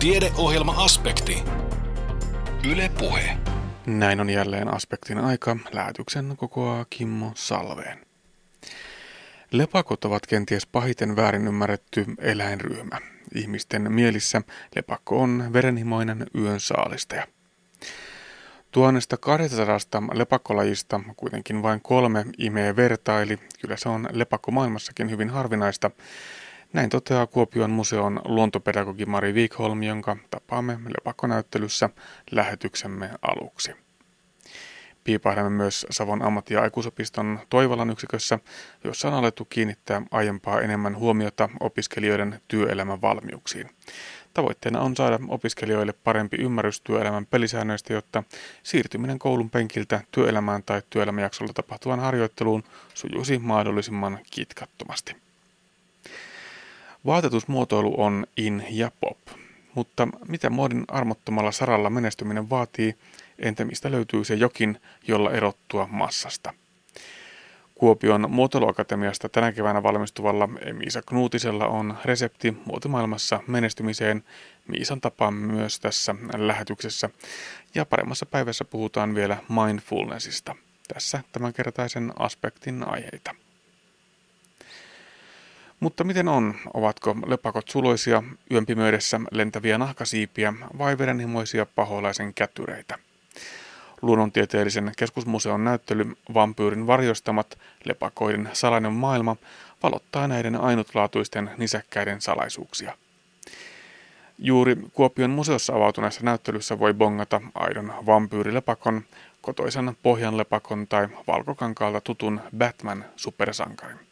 Tiedeohjelma-aspekti. Yle Puhe. Näin on jälleen aspektin aika. Lähetyksen kokoaa Kimmo Salveen. Lepakot ovat kenties pahiten väärin ymmärretty eläinryhmä. Ihmisten mielissä lepakko on verenhimoinen yön saalistaja. 1200 lepakkolajista kuitenkin vain kolme imee verta, eli kyllä se on lepakko maailmassakin hyvin harvinaista. Näin toteaa Kuopion museon luontopedagogi Mari Wikholm, jonka tapaamme lepakkonäyttelyssä lähetyksemme aluksi. Piipahdamme myös Savon ammatti- ja aikuisopiston Toivalan yksikössä, jossa on alettu kiinnittää aiempaa enemmän huomiota opiskelijoiden työelämän valmiuksiin. Tavoitteena on saada opiskelijoille parempi ymmärrys työelämän pelisäännöistä, jotta siirtyminen koulun penkiltä työelämään tai työelämäjaksolla tapahtuvan harjoitteluun sujuisi mahdollisimman kitkattomasti. Vaatetusmuotoilu on in ja pop, mutta mitä muodin armottomalla saralla menestyminen vaatii, entä mistä löytyy se jokin, jolla erottua massasta? Kuopion muotoiluakatemiasta tänä keväänä valmistuvalla Miisa Knuutisella on resepti muotimaailmassa menestymiseen Miisan tapaan myös tässä lähetyksessä. Ja paremmassa päivässä puhutaan vielä mindfulnessista. Tässä tämänkertaisen aspektin aiheita. Mutta miten on? Ovatko lepakot suloisia, yönpimöydessä lentäviä nahkasiipiä vai verenhimoisia paholaisen kätyreitä? Luonnontieteellisen keskusmuseon näyttely Vampyyrin varjostamat lepakoiden salainen maailma valottaa näiden ainutlaatuisten nisäkkäiden salaisuuksia. Juuri Kuopion museossa avautuneessa näyttelyssä voi bongata aidon vampyyrilepakon, kotoisan pohjanlepakon tai valkokankaalta tutun Batman-supersankarin.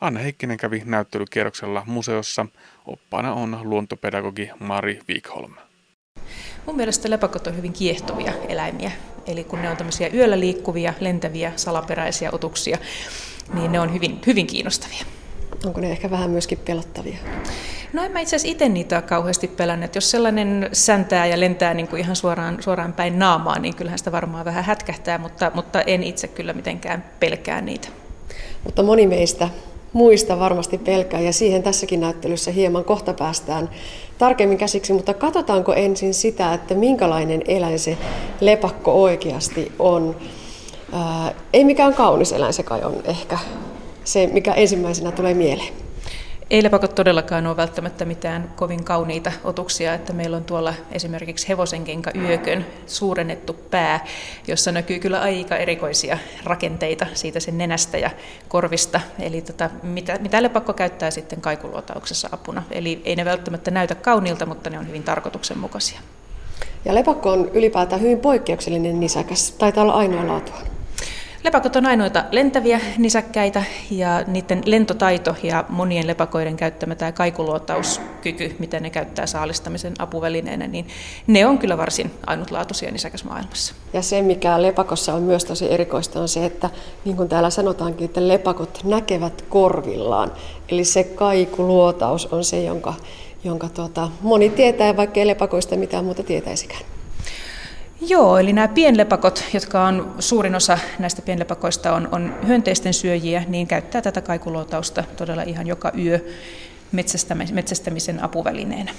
Anne Heikkinen kävi näyttelykierroksella museossa. Oppaana on luontopedagogi Mari Wikholm. Mun mielestä lepakot on hyvin kiehtovia eläimiä. Eli kun ne on tämmöisiä yöllä liikkuvia, lentäviä, salaperäisiä otuksia, niin ne on hyvin, hyvin kiinnostavia. Onko ne ehkä vähän myöskin pelottavia? No en mä itse asiassa itse niitä ole kauheasti pelännyt. Jos sellainen säntää ja lentää niin kuin ihan suoraan, suoraan päin naamaa, niin kyllähän sitä varmaan vähän hätkähtää, mutta, mutta en itse kyllä mitenkään pelkää niitä. Mutta moni meistä muista varmasti pelkää ja siihen tässäkin näyttelyssä hieman kohta päästään tarkemmin käsiksi, mutta katsotaanko ensin sitä, että minkälainen eläin se lepakko oikeasti on. Ää, ei mikään kaunis eläin se kai on ehkä se, mikä ensimmäisenä tulee mieleen. Ei lepakot todellakaan ole välttämättä mitään kovin kauniita otuksia, että meillä on tuolla esimerkiksi hevosenkenka yökön suurennettu pää, jossa näkyy kyllä aika erikoisia rakenteita siitä sen nenästä ja korvista. Eli tota, mitä, mitä lepakko käyttää sitten kaikuluotauksessa apuna. Eli ei ne välttämättä näytä kauniilta, mutta ne on hyvin tarkoituksenmukaisia. Ja lepakko on ylipäätään hyvin poikkeuksellinen nisäkäs. Taitaa olla ainoa laatua. Lepakot on ainoita lentäviä nisäkkäitä ja niiden lentotaito ja monien lepakoiden käyttämä tämä kaikuluotauskyky, mitä ne käyttää saalistamisen apuvälineenä, niin ne on kyllä varsin ainutlaatuisia nisäkäsmaailmassa. Ja se, mikä lepakossa on myös tosi erikoista, on se, että niin kuin täällä sanotaankin, että lepakot näkevät korvillaan. Eli se kaikuluotaus on se, jonka, jonka tuota, moni tietää, vaikka lepakoista mitään muuta tietäisikään. Joo, eli nämä pienlepakot, jotka on suurin osa näistä pienlepakoista on, on hyönteisten syöjiä, niin käyttää tätä kaikuluotausta todella ihan joka yö metsästämisen apuvälineenä.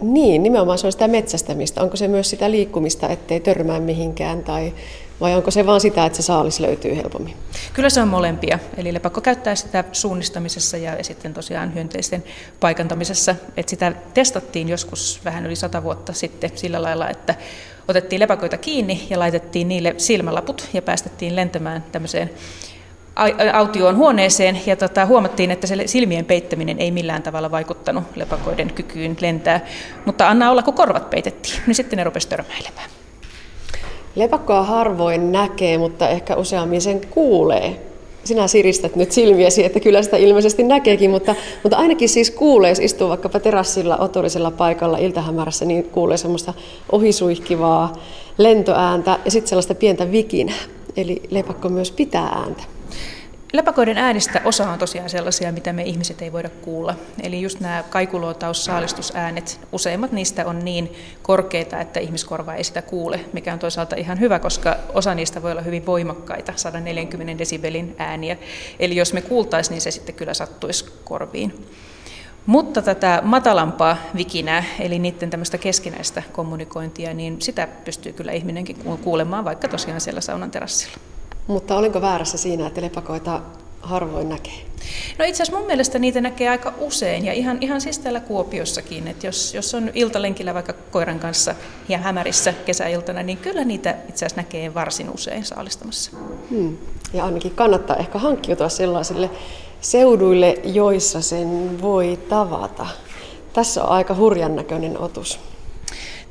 Niin, nimenomaan se on sitä metsästämistä. Onko se myös sitä liikkumista, ettei törmää mihinkään tai vai onko se vain sitä, että se saalis löytyy helpommin? Kyllä se on molempia. Eli lepakko käyttää sitä suunnistamisessa ja sitten tosiaan hyönteisten paikantamisessa. Et sitä testattiin joskus vähän yli sata vuotta sitten sillä lailla, että otettiin lepakoita kiinni ja laitettiin niille silmälaput ja päästettiin lentämään tämmöiseen autioon huoneeseen ja tota, huomattiin, että se silmien peittäminen ei millään tavalla vaikuttanut lepakoiden kykyyn lentää. Mutta anna olla, kun korvat peitettiin, niin sitten ne rupesi törmäilemään. Lepakkoa harvoin näkee, mutta ehkä useammin sen kuulee. Sinä siristät nyt silmiäsi, että kyllä sitä ilmeisesti näkeekin, mutta, mutta ainakin siis kuulee, jos istuu vaikkapa terassilla otollisella paikalla iltahämärässä, niin kuulee semmoista ohisuihkivaa lentoääntä ja sitten sellaista pientä vikinää. Eli lepakko myös pitää ääntä. Lepakoiden äänistä osa on tosiaan sellaisia, mitä me ihmiset ei voida kuulla. Eli just nämä kaikuluotaus, saalistusäänet, useimmat niistä on niin korkeita, että ihmiskorva ei sitä kuule, mikä on toisaalta ihan hyvä, koska osa niistä voi olla hyvin voimakkaita, 140 desibelin ääniä. Eli jos me kuultaisiin, niin se sitten kyllä sattuisi korviin. Mutta tätä matalampaa vikinää, eli niiden tämmöistä keskinäistä kommunikointia, niin sitä pystyy kyllä ihminenkin kuulemaan, vaikka tosiaan siellä saunan terassilla. Mutta olenko väärässä siinä, että lepakoita harvoin näkee? No itse asiassa mun mielestä niitä näkee aika usein ja ihan, ihan siis täällä Kuopiossakin, että jos, jos on iltalenkillä vaikka koiran kanssa ja hämärissä kesäiltana, niin kyllä niitä itse asiassa näkee varsin usein saalistamassa. Hmm. Ja ainakin kannattaa ehkä hankkiutua sellaisille seuduille, joissa sen voi tavata. Tässä on aika hurjan näköinen otus.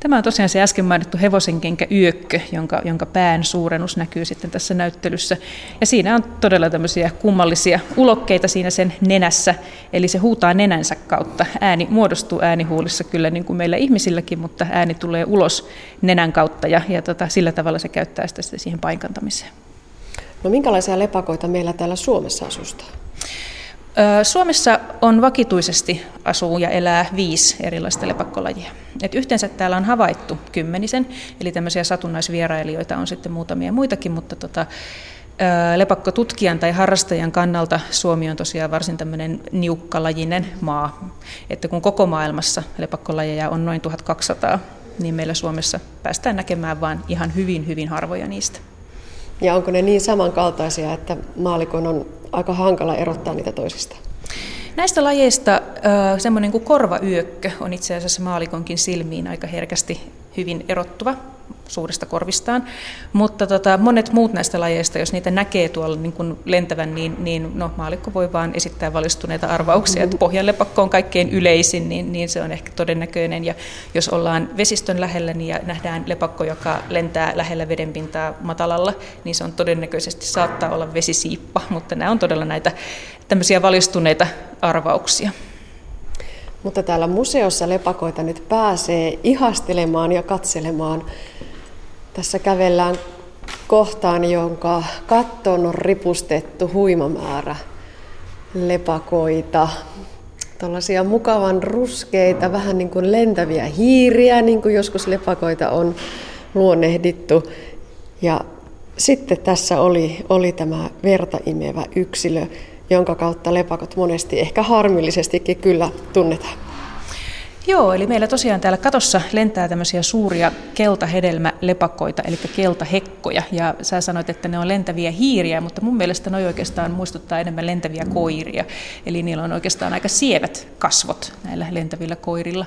Tämä on tosiaan se äsken mainittu hevosenkenkä yökkö, jonka, jonka pään suurennus näkyy sitten tässä näyttelyssä. Ja siinä on todella tämmöisiä kummallisia ulokkeita siinä sen nenässä, eli se huutaa nenänsä kautta. Ääni muodostuu äänihuulissa kyllä niin kuin meillä ihmisilläkin, mutta ääni tulee ulos nenän kautta ja, ja tota, sillä tavalla se käyttää sitä siihen paikantamiseen. No minkälaisia lepakoita meillä täällä Suomessa asustaa? Suomessa on vakituisesti asuu ja elää viisi erilaista lepakkolajia. Et yhteensä täällä on havaittu kymmenisen, eli tämmöisiä satunnaisvierailijoita on sitten muutamia muitakin, mutta tota, lepakkotutkijan tai harrastajan kannalta Suomi on tosiaan varsin tämmöinen niukkalajinen maa. Että kun koko maailmassa lepakkolajeja on noin 1200, niin meillä Suomessa päästään näkemään vain ihan hyvin, hyvin harvoja niistä. Ja onko ne niin samankaltaisia, että maalikon on aika hankala erottaa niitä toisista? Näistä lajeista semmoinen kuin korvayökkö on itse asiassa maalikonkin silmiin aika herkästi hyvin erottuva suurista korvistaan. Mutta tota, monet muut näistä lajeista, jos niitä näkee tuolla niin kuin lentävän, niin, niin no, maalikko voi vaan esittää valistuneita arvauksia, että pohjanlepakko on kaikkein yleisin, niin, niin se on ehkä todennäköinen. Ja jos ollaan vesistön lähellä niin ja nähdään lepakko, joka lentää lähellä vedenpintaa matalalla, niin se on todennäköisesti saattaa olla vesisiippa, mutta nämä on todella näitä tämmöisiä valistuneita arvauksia. Mutta täällä museossa lepakoita nyt pääsee ihastelemaan ja katselemaan. Tässä kävellään kohtaan, jonka kattoon on ripustettu huima määrä lepakoita. Tällaisia mukavan ruskeita, vähän niin kuin lentäviä hiiriä, niin kuin joskus lepakoita on luonnehdittu. Ja sitten tässä oli, oli tämä verta imevä yksilö, jonka kautta lepakot monesti ehkä harmillisestikin kyllä tunnetaan. Joo, eli meillä tosiaan täällä katossa lentää tämmöisiä suuria keltahedelmälepakkoita, eli keltahekkoja, ja sä sanoit, että ne on lentäviä hiiriä, mutta mun mielestä ne oikeastaan muistuttaa enemmän lentäviä koiria, eli niillä on oikeastaan aika sievät kasvot näillä lentävillä koirilla.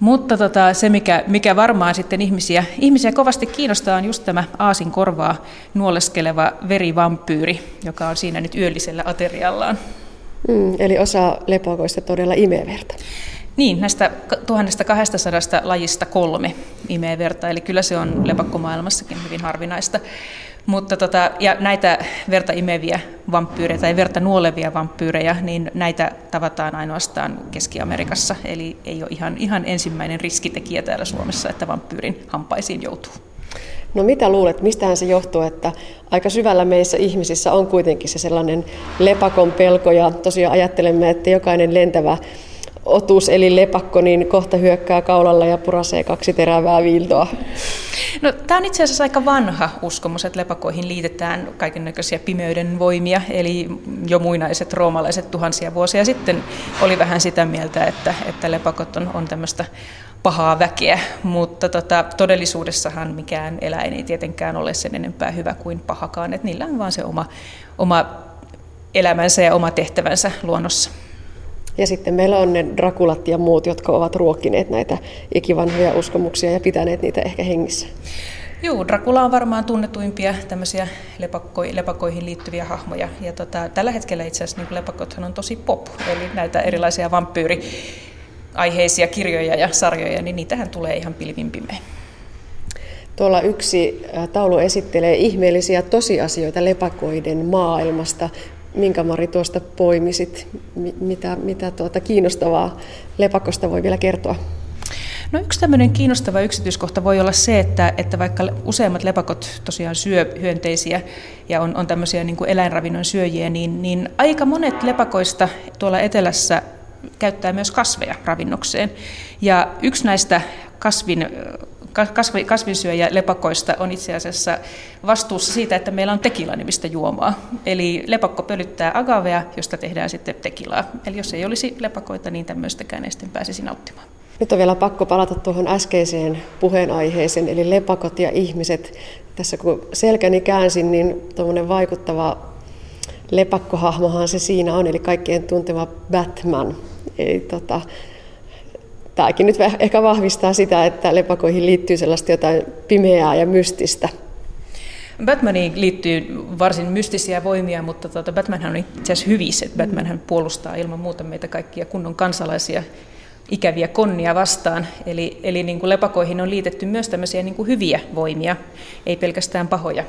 Mutta tota, se, mikä, mikä varmaan sitten ihmisiä, ihmisiä kovasti kiinnostaa, on just tämä aasin korvaa nuoleskeleva verivampyyri, joka on siinä nyt yöllisellä ateriallaan. Mm, eli osa lepakoista todella imee verta. Niin, näistä 1200 lajista kolme imee verta, eli kyllä se on lepakkomaailmassakin hyvin harvinaista. Mutta tota, ja näitä verta imeviä vampyyrejä tai verta nuolevia vampyyrejä, niin näitä tavataan ainoastaan Keski-Amerikassa. Eli ei ole ihan, ihan ensimmäinen riskitekijä täällä Suomessa, että vampyyrin hampaisiin joutuu. No mitä luulet, mistähän se johtuu, että aika syvällä meissä ihmisissä on kuitenkin se sellainen lepakon pelko ja tosiaan ajattelemme, että jokainen lentävä otus eli lepakko, niin kohta hyökkää kaulalla ja purasee kaksi terävää viiltoa. No, tämä on itse asiassa aika vanha uskomus, että lepakoihin liitetään kaikennäköisiä pimeyden voimia, eli jo muinaiset roomalaiset tuhansia vuosia sitten oli vähän sitä mieltä, että, että lepakot on, on tämmöistä pahaa väkeä, mutta tota, todellisuudessahan mikään eläin ei tietenkään ole sen enempää hyvä kuin pahakaan, että niillä on vaan se oma, oma elämänsä ja oma tehtävänsä luonnossa. Ja sitten meillä on ne Drakulat ja muut, jotka ovat ruokkineet näitä ikivanhoja uskomuksia ja pitäneet niitä ehkä hengissä. Joo, Dracula on varmaan tunnetuimpia tämmöisiä lepakko, lepakoihin liittyviä hahmoja. Ja tota, tällä hetkellä itse asiassa niin lepakothan on tosi pop, eli näitä erilaisia vampyyri aiheisia kirjoja ja sarjoja, niin niitähän tulee ihan pilvin pimein. Tuolla yksi taulu esittelee ihmeellisiä tosiasioita lepakoiden maailmasta minkä Mari tuosta poimisit? Mitä, mitä tuota kiinnostavaa lepakosta voi vielä kertoa? No yksi tämmöinen kiinnostava yksityiskohta voi olla se, että, että vaikka useimmat lepakot tosiaan syö hyönteisiä ja on, on tämmöisiä niin kuin eläinravinnon syöjiä, niin, niin aika monet lepakoista tuolla etelässä käyttää myös kasveja ravinnokseen. Ja yksi näistä kasvin kasvi, kasvinsyöjä lepakoista on itse asiassa vastuussa siitä, että meillä on tekila-nimistä juomaa. Eli lepakko pölyttää agavea, josta tehdään sitten tekilaa. Eli jos ei olisi lepakoita, niin tämmöistäkään ei sitten pääsisi nauttimaan. Nyt on vielä pakko palata tuohon äskeiseen puheenaiheeseen, eli lepakot ja ihmiset. Tässä kun selkäni käänsin, niin tuommoinen vaikuttava lepakkohahmohan se siinä on, eli kaikkien tuntema Batman. Eli tota, tämäkin nyt ehkä vahvistaa sitä, että lepakoihin liittyy sellaista jotain pimeää ja mystistä. Batmaniin liittyy varsin mystisiä voimia, mutta tuota, Batmanhan on itse asiassa hyvissä. Batmanhan puolustaa ilman muuta meitä kaikkia kunnon kansalaisia ikäviä konnia vastaan. Eli, eli niin kuin lepakoihin on liitetty myös tämmöisiä niin kuin hyviä voimia, ei pelkästään pahoja.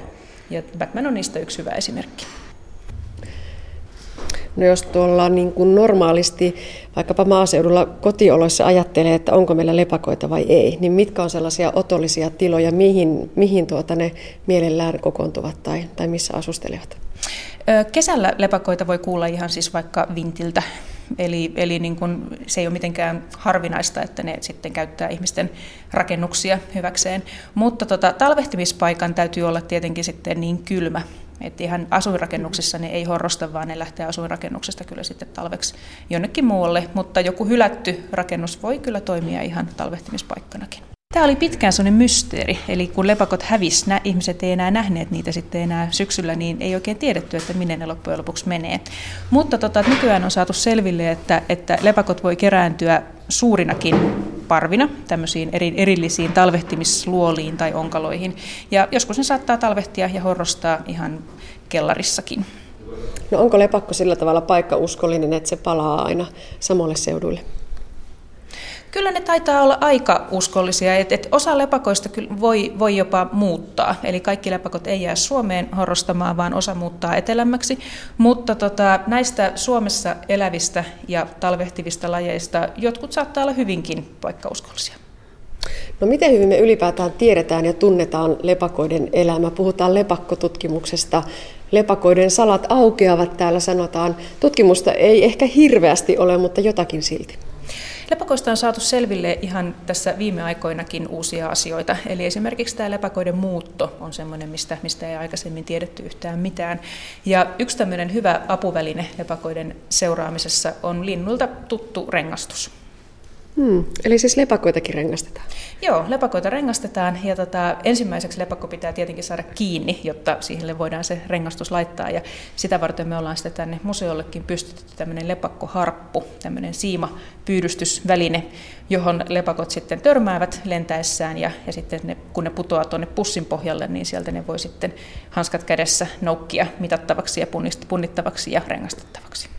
Ja Batman on niistä yksi hyvä esimerkki. No jos tuolla niin kuin normaalisti vaikkapa maaseudulla kotioloissa ajattelee, että onko meillä lepakoita vai ei, niin mitkä on sellaisia otollisia tiloja, mihin, mihin tuota ne mielellään kokoontuvat tai, tai missä asustelevat? Kesällä lepakoita voi kuulla ihan siis vaikka vintiltä, eli, eli niin kun se ei ole mitenkään harvinaista, että ne sitten käyttää ihmisten rakennuksia hyväkseen. Mutta tota, talvehtimispaikan täytyy olla tietenkin sitten niin kylmä, että ihan asuinrakennuksissa ne ei horrosta, vaan ne lähtee asuinrakennuksesta kyllä sitten talveksi jonnekin muualle, mutta joku hylätty rakennus voi kyllä toimia ihan talvehtimispaikkanakin. Tämä oli pitkään sellainen mysteeri, eli kun lepakot hävis, nämä ihmiset ei enää nähneet niitä sitten enää syksyllä, niin ei oikein tiedetty, että minne ne loppujen lopuksi menee. Mutta tota, nykyään on saatu selville, että, että lepakot voi kerääntyä suurinakin parvina, tämmöisiin eri, erillisiin talvehtimisluoliin tai onkaloihin. Ja joskus ne saattaa talvehtia ja horrostaa ihan kellarissakin. No onko lepakko sillä tavalla paikkauskollinen, että se palaa aina samalle seuduille? Kyllä ne taitaa olla aika uskollisia, että et osa lepakoista voi, voi jopa muuttaa. Eli kaikki lepakot ei jää Suomeen horrostamaan, vaan osa muuttaa etelämmäksi. Mutta tota, näistä Suomessa elävistä ja talvehtivista lajeista jotkut saattaa olla hyvinkin paikkauskollisia. No miten hyvin me ylipäätään tiedetään ja tunnetaan lepakoiden elämä? Puhutaan lepakkotutkimuksesta. Lepakoiden salat aukeavat täällä sanotaan. Tutkimusta ei ehkä hirveästi ole, mutta jotakin silti. Lepakoista on saatu selville ihan tässä viime aikoinakin uusia asioita. Eli esimerkiksi tämä lepakoiden muutto on sellainen, mistä, mistä ei aikaisemmin tiedetty yhtään mitään. Ja yksi tämmöinen hyvä apuväline lepakoiden seuraamisessa on linnulta tuttu rengastus. Hmm, eli siis lepakoitakin rengastetaan? Joo, lepakoita rengastetaan ja tota, ensimmäiseksi lepakko pitää tietenkin saada kiinni, jotta siihen voidaan se rengastus laittaa. Ja sitä varten me ollaan sitten tänne museollekin pystytetty tämmöinen lepakkoharppu, tämmöinen siima-pyydystysväline, johon lepakot sitten törmäävät lentäessään ja, ja sitten ne, kun ne putoaa tuonne pussin pohjalle, niin sieltä ne voi sitten hanskat kädessä noukkia mitattavaksi ja punnittavaksi ja rengastettavaksi.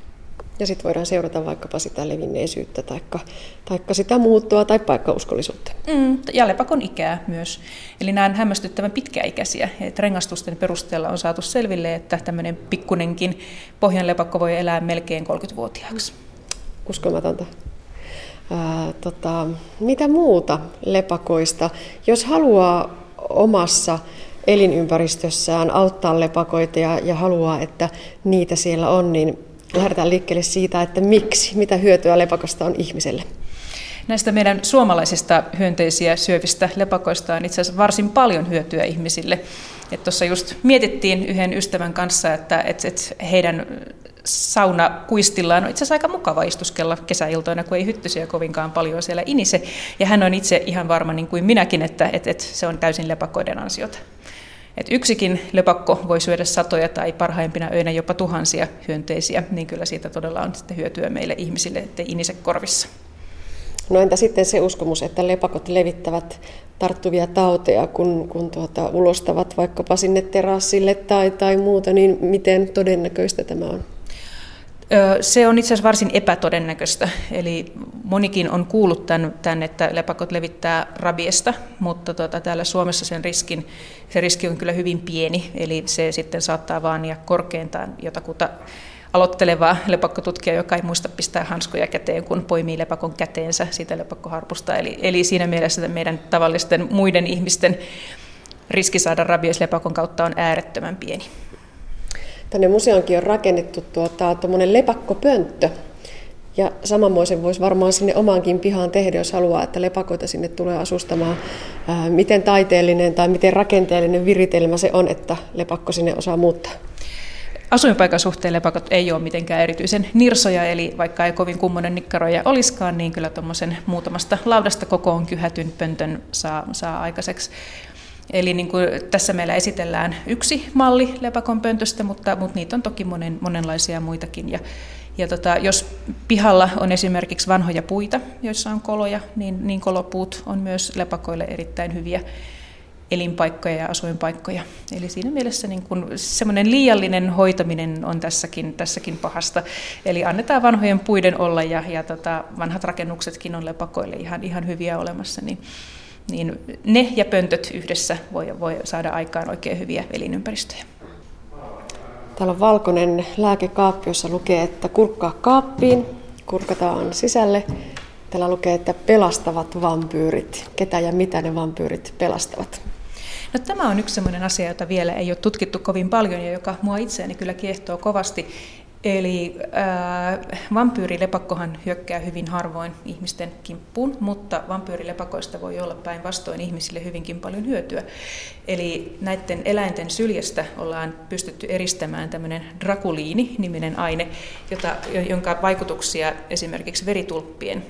Ja sitten voidaan seurata vaikkapa sitä levinneisyyttä tai taikka sitä muuttoa tai paikkauskollisuutta. Mm, ja lepakon ikää myös. Eli nämä on hämmästyttävän pitkäikäisiä. Et rengastusten perusteella on saatu selville, että tämmöinen pikkunenkin pohjanlepakko voi elää melkein 30-vuotiaaksi. Uskomatonta. Ää, tota, mitä muuta lepakoista? Jos haluaa omassa elinympäristössään auttaa lepakoita ja, ja haluaa, että niitä siellä on, niin lähdetään liikkeelle siitä, että miksi, mitä hyötyä lepakosta on ihmiselle. Näistä meidän suomalaisista hyönteisiä syövistä lepakoista on itse asiassa varsin paljon hyötyä ihmisille. Tuossa just mietittiin yhden ystävän kanssa, että et, et heidän sauna kuistillaan on itse asiassa aika mukava istuskella kesäiltoina, kun ei hyttysiä kovinkaan paljon siellä inise. Ja hän on itse ihan varma niin kuin minäkin, että et, et se on täysin lepakoiden ansiota. Et yksikin lepakko voi syödä satoja tai parhaimpina öinä jopa tuhansia hyönteisiä, niin kyllä siitä todella on sitten hyötyä meille ihmisille, ettei inise korvissa. No entä sitten se uskomus, että lepakot levittävät tarttuvia tauteja, kun, kun tuota, ulostavat vaikkapa sinne terassille tai, tai muuta, niin miten todennäköistä tämä on? Se on itse asiassa varsin epätodennäköistä. Eli monikin on kuullut tämän, tämän että lepakot levittää rabiesta, mutta tuota, täällä Suomessa sen, riskin, se riski on kyllä hyvin pieni. Eli se sitten saattaa vaan ja korkeintaan jotakuta aloittelevaa lepakkotutkija, joka ei muista pistää hanskoja käteen, kun poimii lepakon käteensä siitä lepakkoharpusta. Eli, eli siinä mielessä meidän tavallisten muiden ihmisten riski saada rabies lepakon kautta on äärettömän pieni. Tänne museonkin on rakennettu tuota, lepakkopönttö. Ja samanmoisen voisi varmaan sinne omaankin pihaan tehdä, jos haluaa, että lepakoita sinne tulee asustamaan. Ää, miten taiteellinen tai miten rakenteellinen viritelmä se on, että lepakko sinne osaa muuttaa? Asuinpaikan suhteen lepakot ei ole mitenkään erityisen nirsoja, eli vaikka ei kovin kummonen nikkaroja olisikaan, niin kyllä tuommoisen muutamasta laudasta kokoon kyhätyn pöntön saa, saa aikaiseksi. Eli niin kuin tässä meillä esitellään yksi malli lepakon pöntöstä, mutta, mutta niitä on toki monen, monenlaisia muitakin. Ja, ja tota, jos pihalla on esimerkiksi vanhoja puita, joissa on koloja, niin, niin kolopuut on myös lepakoille erittäin hyviä elinpaikkoja ja asuinpaikkoja. Eli siinä mielessä niin kun semmoinen liiallinen hoitaminen on tässäkin, tässäkin pahasta. Eli annetaan vanhojen puiden olla ja, ja tota, vanhat rakennuksetkin on lepakoille ihan, ihan hyviä olemassa. Niin, niin ne ja pöntöt yhdessä voi, voi saada aikaan oikein hyviä elinympäristöjä. Täällä on valkoinen lääkekaappi, jossa lukee, että kurkkaa kaappiin, kurkataan sisälle. Täällä lukee, että pelastavat vampyyrit. Ketä ja mitä ne vampyyrit pelastavat? No, tämä on yksi sellainen asia, jota vielä ei ole tutkittu kovin paljon ja joka mua itseäni kyllä kiehtoo kovasti. Eli äh, vampyyrilepakkohan hyökkää hyvin harvoin ihmisten kimppuun, mutta vampyyrilepakoista voi olla päinvastoin ihmisille hyvinkin paljon hyötyä. Eli näiden eläinten syljestä ollaan pystytty eristämään tämmöinen drakuliini-niminen aine, jota, jonka vaikutuksia esimerkiksi veritulppien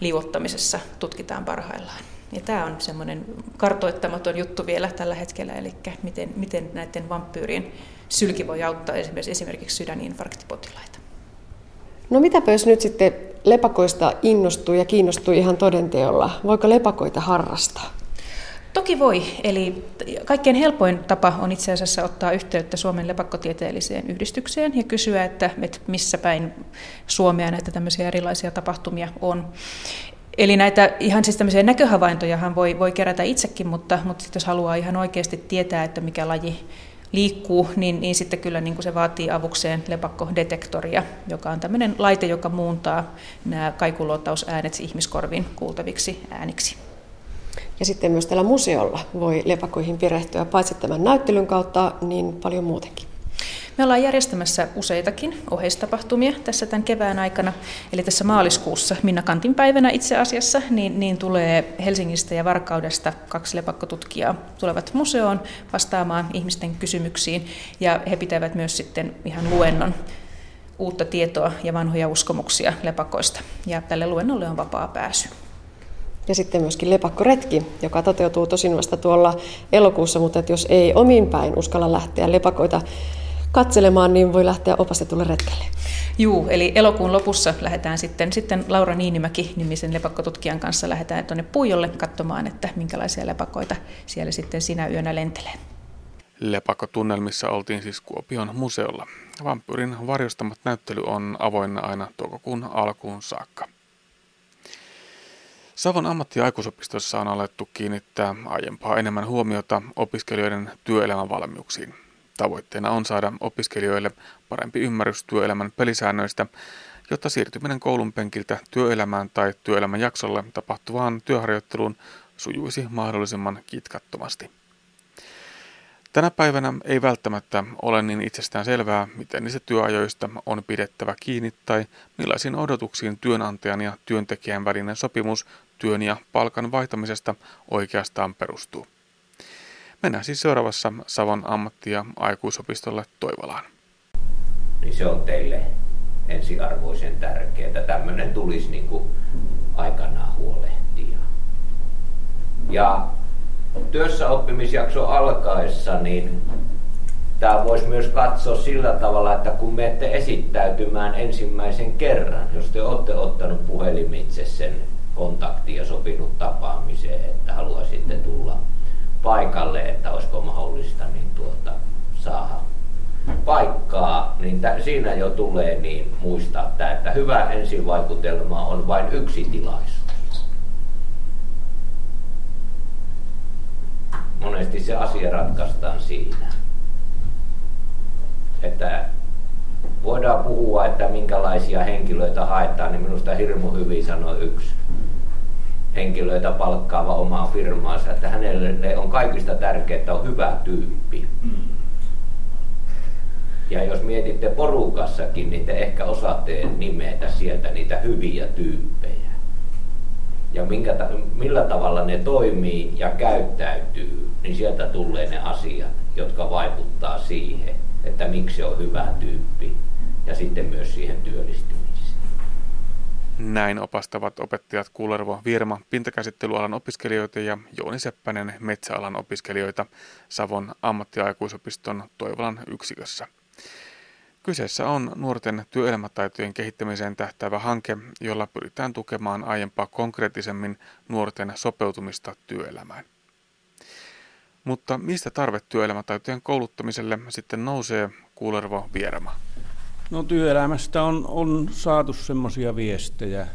liuottamisessa tutkitaan parhaillaan. Ja tämä on semmoinen kartoittamaton juttu vielä tällä hetkellä, eli miten, miten näiden vampyyrien sylki voi auttaa esimerkiksi, esimerkiksi sydäninfarktipotilaita. No mitäpä jos nyt sitten lepakoista innostuu ja kiinnostuu ihan todenteolla? Voiko lepakoita harrastaa? Toki voi. Eli kaikkein helpoin tapa on itse asiassa ottaa yhteyttä Suomen lepakkotieteelliseen yhdistykseen ja kysyä, että, missä päin Suomea näitä tämmöisiä erilaisia tapahtumia on. Eli näitä ihan siis tämmöisiä näköhavaintojahan voi, voi kerätä itsekin, mutta, mutta sit jos haluaa ihan oikeasti tietää, että mikä laji liikkuu, niin, niin sitten kyllä niin kuin se vaatii avukseen lepakkodetektoria, joka on tämmöinen laite, joka muuntaa nämä kaikuluotausäänet ihmiskorviin kuultaviksi ääniksi. Ja sitten myös tällä museolla voi lepakoihin perehtyä paitsi tämän näyttelyn kautta, niin paljon muutenkin. Me ollaan järjestämässä useitakin oheistapahtumia tässä tämän kevään aikana. Eli tässä maaliskuussa Minna Kantin päivänä itse asiassa niin, niin tulee Helsingistä ja Varkaudesta kaksi lepakkotutkijaa tulevat museoon vastaamaan ihmisten kysymyksiin. Ja he pitävät myös sitten ihan luennon uutta tietoa ja vanhoja uskomuksia lepakoista. Ja tälle luennolle on vapaa pääsy. Ja sitten myöskin lepakkoretki, joka toteutuu tosin vasta tuolla elokuussa, mutta että jos ei omin päin uskalla lähteä lepakoita katselemaan, niin voi lähteä opastetulle retkelle. Juu, eli elokuun lopussa lähdetään sitten, sitten Laura Niinimäki nimisen lepakkotutkijan kanssa lähdetään tuonne Puijolle katsomaan, että minkälaisia lepakoita siellä sitten sinä yönä lentelee. Lepakkotunnelmissa oltiin siis Kuopion museolla. Vampyrin varjostamat näyttely on avoinna aina toukokuun alkuun saakka. Savon ammatti- ja aikuisopistossa on alettu kiinnittää aiempaa enemmän huomiota opiskelijoiden työelämän valmiuksiin. Tavoitteena on saada opiskelijoille parempi ymmärrys työelämän pelisäännöistä, jotta siirtyminen koulun penkiltä työelämään tai työelämän jaksolle tapahtuvaan työharjoitteluun sujuisi mahdollisimman kitkattomasti. Tänä päivänä ei välttämättä ole niin itsestään selvää, miten niistä työajoista on pidettävä kiinni tai millaisiin odotuksiin työnantajan ja työntekijän välinen sopimus työn ja palkan vaihtamisesta oikeastaan perustuu. Mennään siis seuraavassa Savon ammatti- ja aikuisopistolle Toivolaan. Niin se on teille ensiarvoisen tärkeää. Tämmöinen tulisi niin kuin aikanaan huolehtia. Ja työssä oppimisjakso alkaessa, niin tämä voisi myös katsoa sillä tavalla, että kun menette esittäytymään ensimmäisen kerran, jos te olette ottanut puhelimitse sen kontaktin ja sopinut tapaamiseen, että haluaisitte tulla paikalle, että olisiko mahdollista niin tuota, saada paikkaa, niin t- siinä jo tulee niin muistaa, että, että hyvä ensivaikutelma on vain yksi tilaisuus. Monesti se asia ratkaistaan siinä. Että voidaan puhua, että minkälaisia henkilöitä haetaan, niin minusta hirmu hyvin sanoi yksi henkilöitä palkkaava omaa firmaansa, että hänelle on kaikista tärkeää, että on hyvä tyyppi. Mm. Ja jos mietitte porukassakin, niin te ehkä osaatte nimetä sieltä niitä hyviä tyyppejä. Ja minkä, millä tavalla ne toimii ja käyttäytyy, niin sieltä tulee ne asiat, jotka vaikuttaa siihen, että miksi se on hyvä tyyppi ja sitten myös siihen työllistymiseen. Näin opastavat opettajat Kuulervo Virma pintakäsittelyalan opiskelijoita ja Jouni Seppänen metsäalan opiskelijoita Savon ammattiaikuisopiston Toivolan yksikössä. Kyseessä on nuorten työelämätaitojen kehittämiseen tähtäävä hanke, jolla pyritään tukemaan aiempaa konkreettisemmin nuorten sopeutumista työelämään. Mutta mistä tarve työelämätaitojen kouluttamiselle sitten nousee, Kuulervo Vierma? No työelämästä on, on saatu semmoisia viestejä,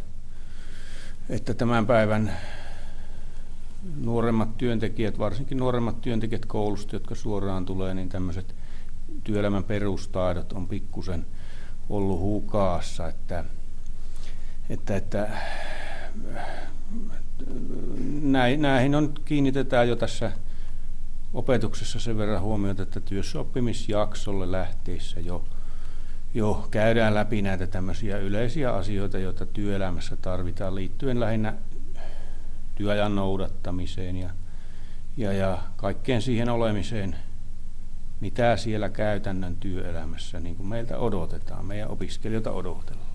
että tämän päivän nuoremmat työntekijät, varsinkin nuoremmat työntekijät koulusta, jotka suoraan tulee, niin tämmöiset työelämän perustaidot on pikkusen ollut hukaassa, että, että, että näihin on, kiinnitetään jo tässä opetuksessa sen verran huomiota, että työssäoppimisjaksolle lähteessä jo – jo käydään läpi näitä tämmöisiä yleisiä asioita, joita työelämässä tarvitaan liittyen lähinnä työajan noudattamiseen ja, ja, ja kaikkeen siihen olemiseen, mitä siellä käytännön työelämässä niin kuin meiltä odotetaan, meidän opiskelijoita odotellaan.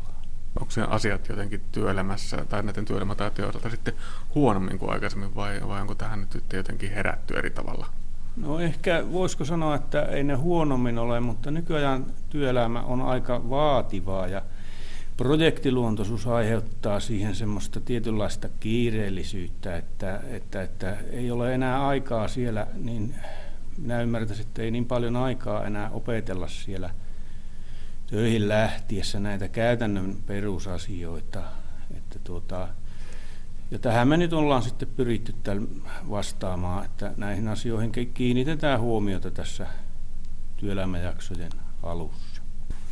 Onko se asiat jotenkin työelämässä tai näiden työelämätaitojen osalta sitten huonommin kuin aikaisemmin vai, vai onko tähän nyt jotenkin herätty eri tavalla? No ehkä voisiko sanoa, että ei ne huonommin ole, mutta nykyajan työelämä on aika vaativaa ja projektiluontoisuus aiheuttaa siihen semmoista tietynlaista kiireellisyyttä, että, että, että ei ole enää aikaa siellä, niin minä ymmärtäisin, että ei niin paljon aikaa enää opetella siellä töihin lähtiessä näitä käytännön perusasioita. Että tuota, ja tähän me nyt ollaan sitten pyritty vastaamaan, että näihin asioihin kiinnitetään huomiota tässä työelämäjaksojen alussa.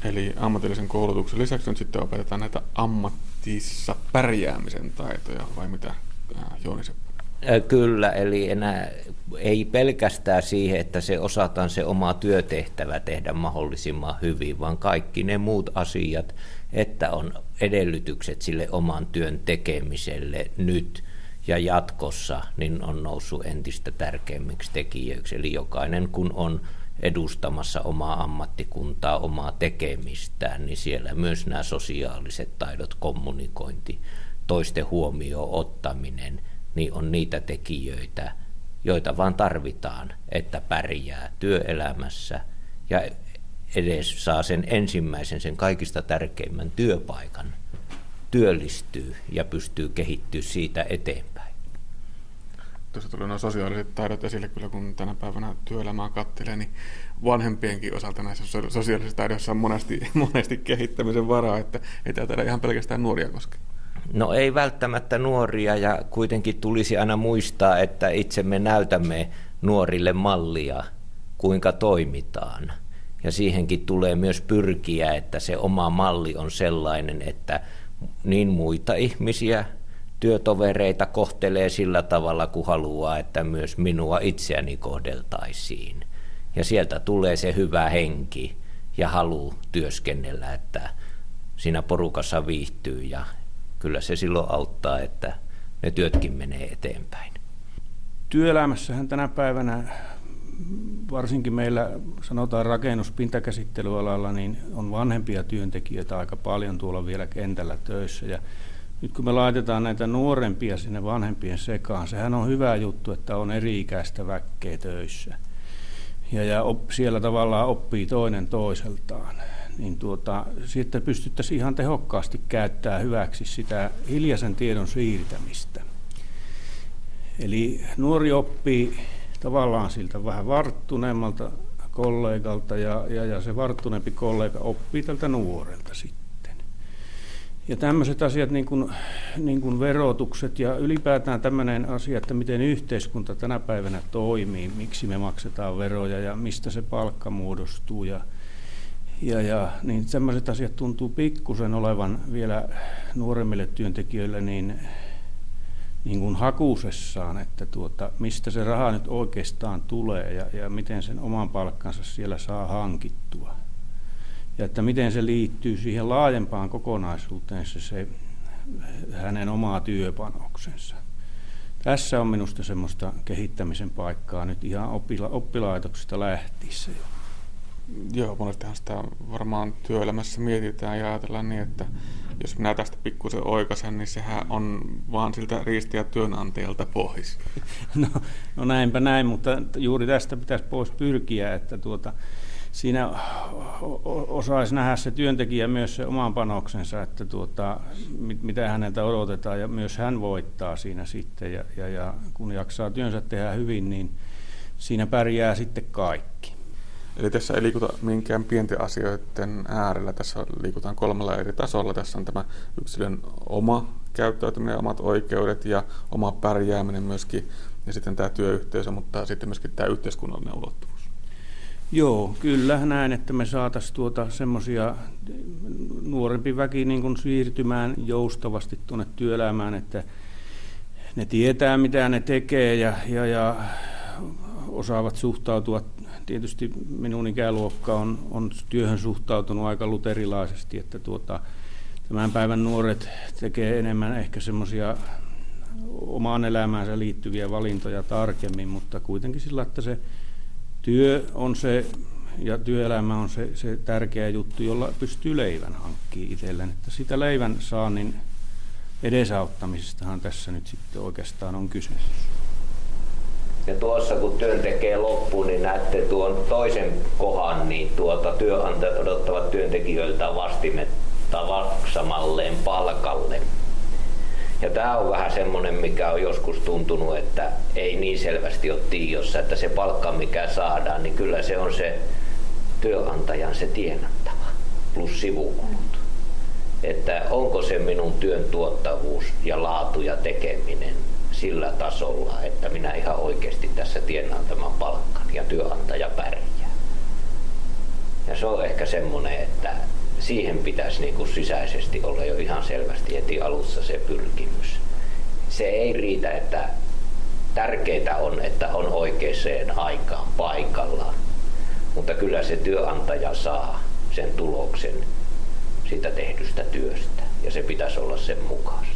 Eli ammatillisen koulutuksen lisäksi nyt sitten opetetaan näitä ammattissa pärjäämisen taitoja, vai mitä Jooni Kyllä, eli enää ei pelkästään siihen, että se osataan se oma työtehtävä tehdä mahdollisimman hyvin, vaan kaikki ne muut asiat, että on edellytykset sille oman työn tekemiselle nyt ja jatkossa, niin on noussut entistä tärkeimmiksi tekijöiksi. Eli jokainen kun on edustamassa omaa ammattikuntaa, omaa tekemistään, niin siellä myös nämä sosiaaliset taidot, kommunikointi, toisten huomioon ottaminen, niin on niitä tekijöitä, joita vaan tarvitaan, että pärjää työelämässä ja edes saa sen ensimmäisen, sen kaikista tärkeimmän työpaikan, työllistyy ja pystyy kehittyä siitä eteenpäin. Tuossa tuli nuo sosiaaliset taidot esille kyllä, kun tänä päivänä työelämää kattelee, niin vanhempienkin osalta näissä sosiaalisissa taidoissa on monesti, monesti kehittämisen varaa, että ei tämä ihan pelkästään nuoria koske. No ei välttämättä nuoria ja kuitenkin tulisi aina muistaa, että itse me näytämme nuorille mallia, kuinka toimitaan – ja siihenkin tulee myös pyrkiä, että se oma malli on sellainen, että niin muita ihmisiä, työtovereita kohtelee sillä tavalla, kuin haluaa, että myös minua itseäni kohdeltaisiin. Ja sieltä tulee se hyvä henki ja halu työskennellä, että siinä porukassa viihtyy ja kyllä se silloin auttaa, että ne työtkin menee eteenpäin. Työelämässähän tänä päivänä varsinkin meillä sanotaan rakennuspintakäsittelyalalla, niin on vanhempia työntekijöitä aika paljon tuolla vielä kentällä töissä. Ja nyt kun me laitetaan näitä nuorempia sinne vanhempien sekaan, sehän on hyvä juttu, että on eri-ikäistä väkkeä töissä. Ja, ja op, siellä tavallaan oppii toinen toiseltaan. Niin tuota, sitten pystyttäisiin ihan tehokkaasti käyttämään hyväksi sitä hiljaisen tiedon siirtämistä. Eli nuori oppii tavallaan siltä vähän varttuneemmalta kollegalta ja, ja, ja se varttuneempi kollega oppii tältä nuorelta sitten. Ja tämmöiset asiat niin kuin, niin kuin verotukset ja ylipäätään tämmöinen asia, että miten yhteiskunta tänä päivänä toimii, miksi me maksetaan veroja ja mistä se palkka muodostuu ja, ja, ja niin tämmöiset asiat tuntuu pikkusen olevan vielä nuoremmille työntekijöille niin niin kuin hakusessaan, että tuota, mistä se raha nyt oikeastaan tulee ja, ja miten sen oman palkkansa siellä saa hankittua. ja että miten se liittyy siihen laajempaan kokonaisuuteen se, se hänen omaa työpanoksensa. Tässä on minusta semmoista kehittämisen paikkaa nyt ihan oppila- oppilaitoksista lähtiessä jo. Joo, monestihan sitä varmaan työelämässä mietitään ja ajatellaan niin, että jos minä tästä pikkusen oikaisen, niin sehän on vaan siltä riistiä työnantajalta pois. No, no näinpä näin, mutta juuri tästä pitäisi pois pyrkiä, että tuota, siinä osaisi nähdä se työntekijä myös se oman panoksensa, että tuota, mitä häneltä odotetaan ja myös hän voittaa siinä sitten ja, ja, ja kun jaksaa työnsä tehdä hyvin, niin siinä pärjää sitten kaikki. Eli tässä ei liikuta minkään pienten asioiden äärellä, tässä liikutaan kolmella eri tasolla. Tässä on tämä yksilön oma käyttäytyminen, omat oikeudet ja oma pärjääminen myöskin, ja sitten tämä työyhteisö, mutta sitten myöskin tämä yhteiskunnallinen ulottuvuus. Joo, kyllä näin, että me saataisiin tuota semmoisia nuorempi väki niin kuin siirtymään joustavasti tuonne työelämään, että ne tietää mitä ne tekee ja, ja, ja osaavat suhtautua. Tietysti minun ikäluokka on, on työhön suhtautunut aika luterilaisesti, että tuota, tämän päivän nuoret tekee enemmän ehkä semmoisia omaan elämäänsä liittyviä valintoja tarkemmin, mutta kuitenkin sillä, että se työ on se ja työelämä on se, se tärkeä juttu, jolla pystyy leivän hankkimaan itselleen. Että sitä leivän saannin edesauttamisestahan tässä nyt sitten oikeastaan on kyse. Ja tuossa kun työn tekee loppuun, niin näette tuon toisen kohan, niin tuota työnantajat odottavat työntekijöiltä vastimetta maksamalleen palkalle. Ja tämä on vähän semmoinen, mikä on joskus tuntunut, että ei niin selvästi ole tiossa, että se palkka, mikä saadaan, niin kyllä se on se työnantajan se tienattava plus sivukulut. Että onko se minun työn tuottavuus ja laatu ja tekeminen sillä tasolla, että minä ihan oikeasti tässä tienaan tämän palkan ja työnantaja pärjää. Ja se on ehkä semmoinen, että siihen pitäisi niin kuin sisäisesti olla jo ihan selvästi heti alussa se pyrkimys. Se ei riitä, että tärkeää on, että on oikeaan aikaan paikallaan, mutta kyllä se työnantaja saa sen tuloksen siitä tehdystä työstä ja se pitäisi olla sen mukaista.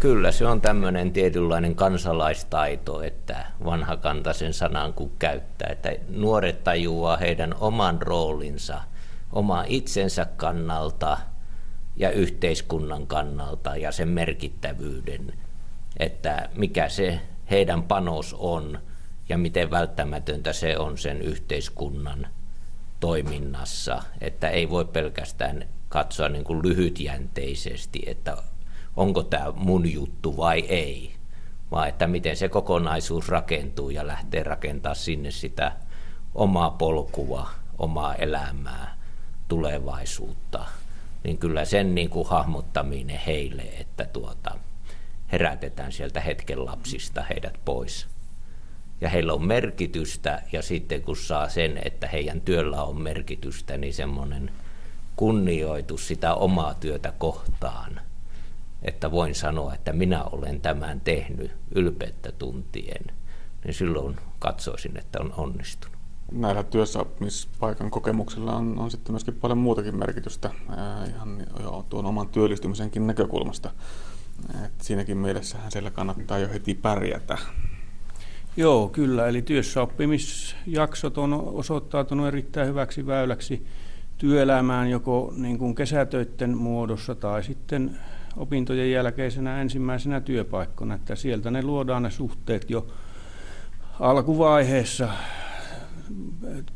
Kyllä se on tämmöinen tietynlainen kansalaistaito, että vanhakantaisen sanan kun käyttää, että nuoret tajuaa heidän oman roolinsa, oma itsensä kannalta ja yhteiskunnan kannalta ja sen merkittävyyden, että mikä se heidän panos on ja miten välttämätöntä se on sen yhteiskunnan toiminnassa, että ei voi pelkästään katsoa niin kuin lyhytjänteisesti, että onko tämä mun juttu vai ei, vaan että miten se kokonaisuus rakentuu ja lähtee rakentaa sinne sitä omaa polkua, omaa elämää, tulevaisuutta, niin kyllä sen niin kuin hahmottaminen heille, että tuota, herätetään sieltä hetken lapsista heidät pois. Ja heillä on merkitystä ja sitten kun saa sen, että heidän työllä on merkitystä, niin semmoinen kunnioitus sitä omaa työtä kohtaan – että voin sanoa, että minä olen tämän tehnyt ylpeyttä tuntien, niin silloin katsoisin, että on onnistunut. Näillä työssäoppimispaikan kokemuksilla on, on sitten myöskin paljon muutakin merkitystä ää, ihan jo, tuon oman työllistymisenkin näkökulmasta. Et siinäkin mielessähän siellä kannattaa jo heti pärjätä. Joo, kyllä. Eli työssäoppimisjaksot on osoittautunut erittäin hyväksi väyläksi työelämään joko niin kuin kesätöiden muodossa tai sitten opintojen jälkeisenä ensimmäisenä työpaikkona, että sieltä ne luodaan ne suhteet jo alkuvaiheessa.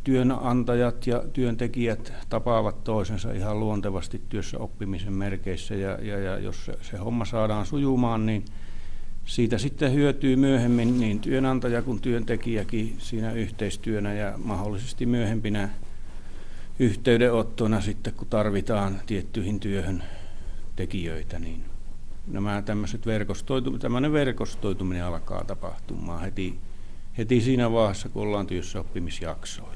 Työnantajat ja työntekijät tapaavat toisensa ihan luontevasti työssä oppimisen merkeissä ja, ja, ja jos se, se homma saadaan sujumaan, niin siitä sitten hyötyy myöhemmin niin työnantaja kuin työntekijäkin siinä yhteistyönä ja mahdollisesti myöhempinä yhteydenottona sitten, kun tarvitaan tiettyihin työhön tekijöitä, niin nämä tämmöiset verkostoitu, tämmöinen verkostoituminen alkaa tapahtumaan heti, heti siinä vaiheessa, kun ollaan työssä oppimisjaksoilla.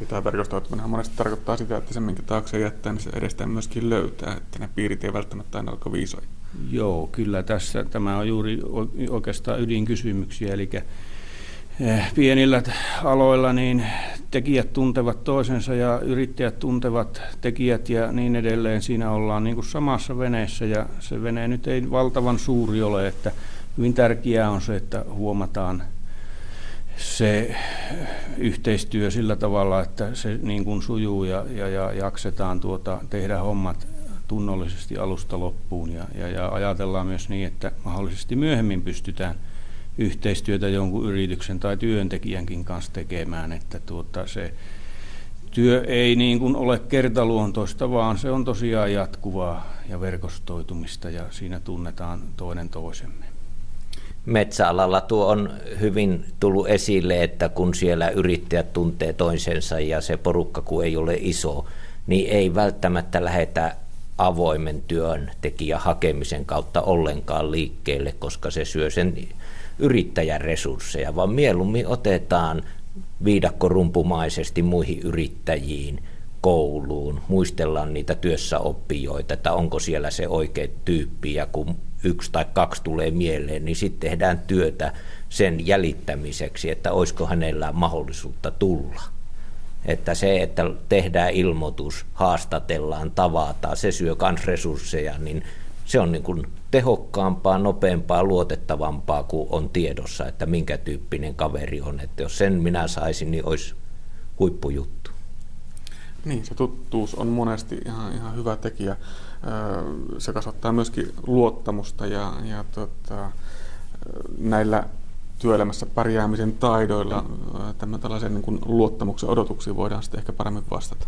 Ja tämä verkostoituminen monesti tarkoittaa sitä, että se minkä taakse jättää, niin se edestään myöskin löytää, että ne piirit ei välttämättä aina ole viisoja. Joo, kyllä tässä tämä on juuri oikeastaan ydinkysymyksiä, eli pienillä aloilla niin tekijät tuntevat toisensa ja yrittäjät tuntevat tekijät ja niin edelleen. Siinä ollaan niin kuin samassa veneessä ja se vene nyt ei valtavan suuri ole, että hyvin tärkeää on se, että huomataan se yhteistyö sillä tavalla, että se niin kuin sujuu ja, ja, ja jaksetaan tuota, tehdä hommat tunnollisesti alusta loppuun ja, ja, ja ajatellaan myös niin, että mahdollisesti myöhemmin pystytään yhteistyötä jonkun yrityksen tai työntekijänkin kanssa tekemään, että tuota, se työ ei niin kuin ole kertaluontoista, vaan se on tosiaan jatkuvaa ja verkostoitumista ja siinä tunnetaan toinen toisemme. Metsäalalla tuo on hyvin tullut esille, että kun siellä yrittäjät tuntee toisensa ja se porukka kun ei ole iso, niin ei välttämättä lähetä avoimen työn tekijä hakemisen kautta ollenkaan liikkeelle, koska se syö sen yrittäjän resursseja, vaan mieluummin otetaan viidakkorumpumaisesti muihin yrittäjiin, kouluun, muistellaan niitä työssäoppijoita, että onko siellä se oikea tyyppi, ja kun yksi tai kaksi tulee mieleen, niin sitten tehdään työtä sen jäljittämiseksi, että olisiko hänellä mahdollisuutta tulla. Että se, että tehdään ilmoitus, haastatellaan, tavataan, se syö myös resursseja, niin se on niin kuin tehokkaampaa, nopeampaa, luotettavampaa kuin on tiedossa, että minkä tyyppinen kaveri on. Että jos sen minä saisin, niin olisi huippujuttu. Niin, se tuttuus on monesti ihan, ihan hyvä tekijä. Se kasvattaa myöskin luottamusta ja, ja tota, näillä työelämässä pärjäämisen taidoilla tämän tällaisen niin kuin luottamuksen odotuksiin voidaan sitten ehkä paremmin vastata.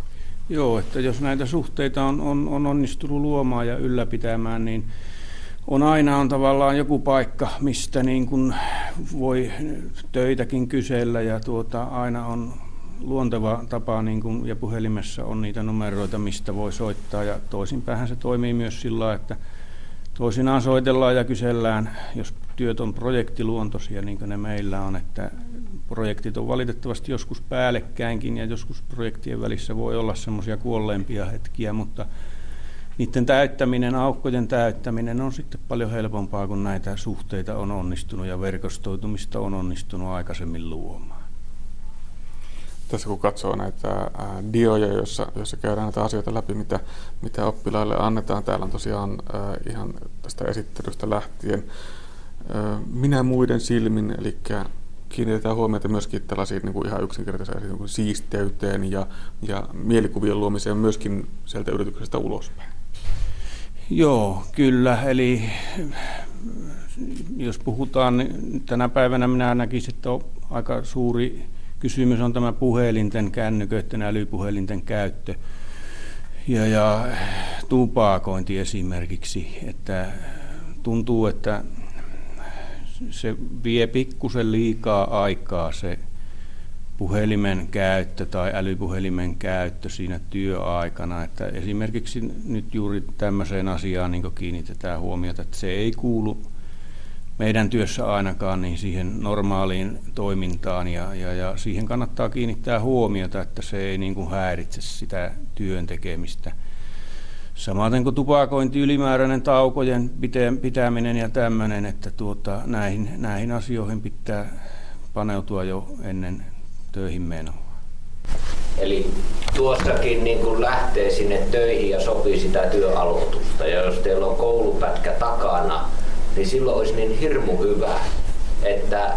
Joo, että jos näitä suhteita on, on, on onnistunut luomaan ja ylläpitämään, niin on aina on tavallaan joku paikka, mistä niin kuin voi töitäkin kysellä ja tuota, aina on luonteva tapa niin kuin, ja puhelimessa on niitä numeroita, mistä voi soittaa ja toisinpäin se toimii myös sillä että toisinaan soitellaan ja kysellään, jos työt on projektiluontoisia, niin kuin ne meillä on, että projektit on valitettavasti joskus päällekkäinkin ja joskus projektien välissä voi olla semmoisia kuolleempia hetkiä, mutta niiden täyttäminen, aukkojen täyttäminen on sitten paljon helpompaa, kun näitä suhteita on onnistunut ja verkostoitumista on onnistunut aikaisemmin luomaan. Tässä kun katsoo näitä dioja, joissa, joissa käydään näitä asioita läpi, mitä, mitä oppilaille annetaan, täällä on tosiaan ihan tästä esittelystä lähtien minä muiden silmin, eli kiinnitetään huomiota myöskin tällaisiin niin kuin ihan yksinkertaisiin kuin siisteyteen ja, ja mielikuvien luomiseen myöskin sieltä yrityksestä ulospäin. Joo, kyllä. Eli jos puhutaan, niin tänä päivänä minä näkisin, että on aika suuri kysymys on tämä puhelinten, kännyköiden, älypuhelinten käyttö ja, ja tupakointi esimerkiksi, että tuntuu, että se vie pikkusen liikaa aikaa se puhelimen käyttö tai älypuhelimen käyttö siinä työaikana. Että esimerkiksi nyt juuri tämmöiseen asiaan niin kiinnitetään huomiota, että se ei kuulu meidän työssä ainakaan niin siihen normaaliin toimintaan ja, ja, ja siihen kannattaa kiinnittää huomiota, että se ei niin kuin häiritse sitä työn tekemistä. Samaten kuin tupakointi, ylimääräinen taukojen pitäminen ja tämmöinen, että tuota, näihin, näihin asioihin pitää paneutua jo ennen töihin menoa. Eli tuossakin niin kun lähtee sinne töihin ja sopii sitä työaloitusta. Ja jos teillä on koulupätkä takana, niin silloin olisi niin hirmu hyvä, että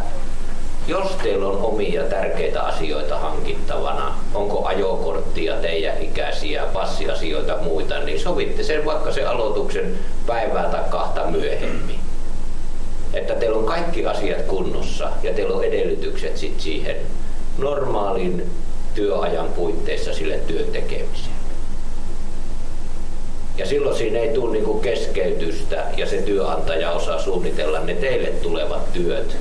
jos teillä on omia tärkeitä asioita hankittavana, onko ajokorttia, teidän ikäisiä, passiasioita muita, niin sovitte sen vaikka sen aloituksen päivää tai kahta myöhemmin. Että teillä on kaikki asiat kunnossa ja teillä on edellytykset sit siihen normaalin työajan puitteissa sille työn tekemiseen. Ja silloin siinä ei tule niinku keskeytystä ja se työnantaja osaa suunnitella ne teille tulevat työt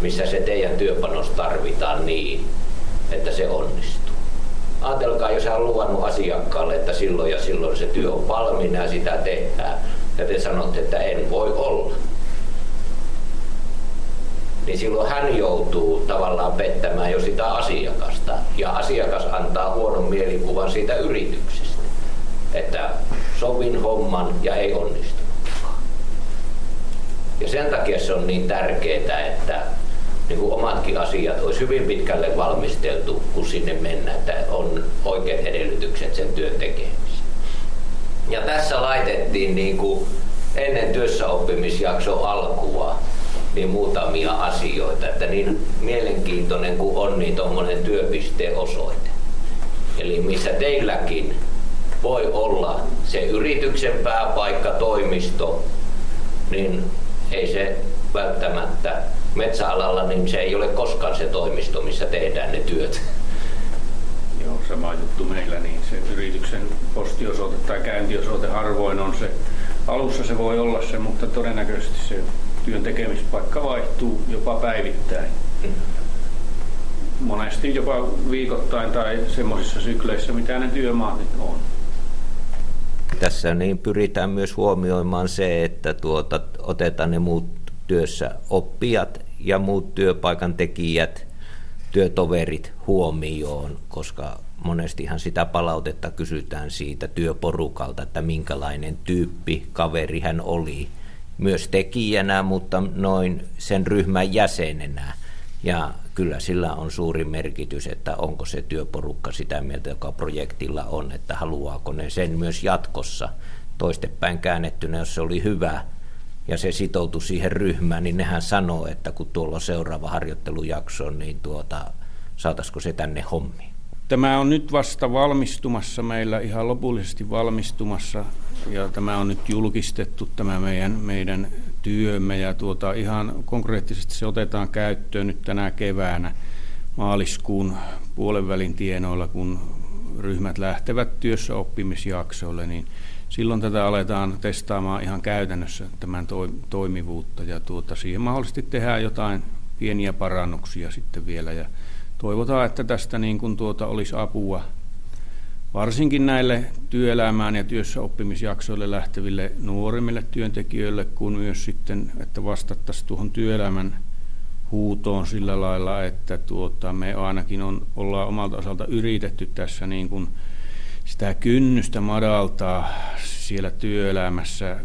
missä se teidän työpanos tarvitaan niin, että se onnistuu. Ajatelkaa, jos hän on luvannut asiakkaalle, että silloin ja silloin se työ on valmiina ja sitä tehdään, ja te sanotte, että en voi olla. Niin silloin hän joutuu tavallaan pettämään jo sitä asiakasta, ja asiakas antaa huonon mielikuvan siitä yrityksestä, että sovin homman ja ei onnistu. Ja sen takia se on niin tärkeää, että niin kuin omatkin asiat olisi hyvin pitkälle valmisteltu, kun sinne mennään, että on oikeat edellytykset sen työn tekemiseen. Ja tässä laitettiin niin kuin ennen työssäoppimisjakson alkua niin muutamia asioita, että niin mielenkiintoinen kuin on niin tuommoinen työpisteosoite. Eli missä teilläkin voi olla se yrityksen pääpaikka, toimisto, niin ei se välttämättä metsäalalla, niin se ei ole koskaan se toimisto, missä tehdään ne työt. Joo, sama juttu meillä, niin se yrityksen postiosoite tai käyntiosoite harvoin on se. Alussa se voi olla se, mutta todennäköisesti se työn tekemispaikka vaihtuu jopa päivittäin. Monesti jopa viikoittain tai semmoisissa sykleissä, mitä ne työmaat nyt on. Tässä niin pyritään myös huomioimaan se, että tuota, otetaan ne muut työssä oppijat ja muut työpaikan tekijät, työtoverit huomioon, koska monestihan sitä palautetta kysytään siitä työporukalta, että minkälainen tyyppi kaveri hän oli myös tekijänä, mutta noin sen ryhmän jäsenenä. Ja kyllä sillä on suuri merkitys, että onko se työporukka sitä mieltä, joka projektilla on, että haluaako ne sen myös jatkossa toistepäin käännettynä, jos se oli hyvä ja se sitoutui siihen ryhmään, niin nehän sanoo, että kun tuolla on seuraava harjoittelujakso, niin tuota, saataisiko se tänne hommiin. Tämä on nyt vasta valmistumassa meillä, ihan lopullisesti valmistumassa, ja tämä on nyt julkistettu, tämä meidän, meidän työmme, ja tuota, ihan konkreettisesti se otetaan käyttöön nyt tänä keväänä maaliskuun puolenvälin tienoilla, kun ryhmät lähtevät työssä oppimisjaksoille, niin silloin tätä aletaan testaamaan ihan käytännössä tämän toimivuutta, ja tuota, siihen mahdollisesti tehdään jotain pieniä parannuksia sitten vielä, ja toivotaan, että tästä niin kuin tuota olisi apua varsinkin näille työelämään ja työssä oppimisjaksoille lähteville nuorimmille työntekijöille, kun myös sitten, että vastattaisiin tuohon työelämän huutoon sillä lailla, että tuota, me ainakin on, ollaan omalta osalta yritetty tässä niin kuin sitä kynnystä madaltaa siellä työelämässä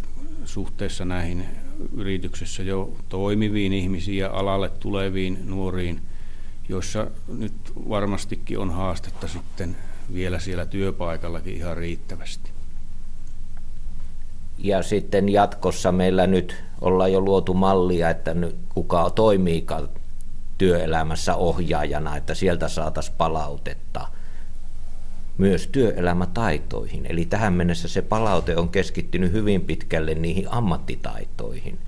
suhteessa näihin yrityksessä jo toimiviin ihmisiin ja alalle tuleviin nuoriin – joissa nyt varmastikin on haastetta sitten vielä siellä työpaikallakin ihan riittävästi. Ja sitten jatkossa meillä nyt ollaan jo luotu mallia, että nyt kuka toimiikaan työelämässä ohjaajana, että sieltä saataisiin palautetta myös työelämätaitoihin. Eli tähän mennessä se palaute on keskittynyt hyvin pitkälle niihin ammattitaitoihin,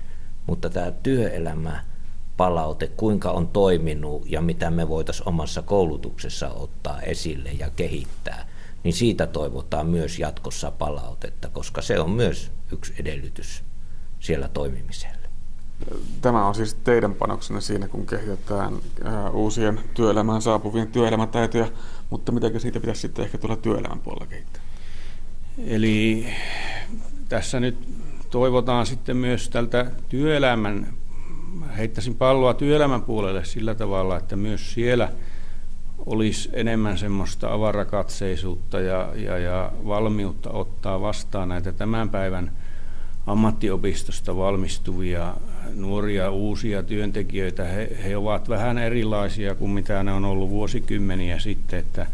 mutta tämä työelämä palaute, kuinka on toiminut ja mitä me voitaisiin omassa koulutuksessa ottaa esille ja kehittää, niin siitä toivotaan myös jatkossa palautetta, koska se on myös yksi edellytys siellä toimimiselle. Tämä on siis teidän panoksenne siinä, kun kehitetään uusien työelämään saapuvien työelämätaitoja, mutta miten siitä pitäisi sitten ehkä tulla työelämän puolella kehittää? Eli tässä nyt toivotaan sitten myös tältä työelämän heittäisin palloa työelämän puolelle sillä tavalla, että myös siellä olisi enemmän semmoista avarakatseisuutta ja, ja, ja valmiutta ottaa vastaan näitä tämän päivän ammattiopistosta valmistuvia nuoria uusia työntekijöitä. He, he ovat vähän erilaisia kuin mitä ne on ollut vuosikymmeniä sitten, että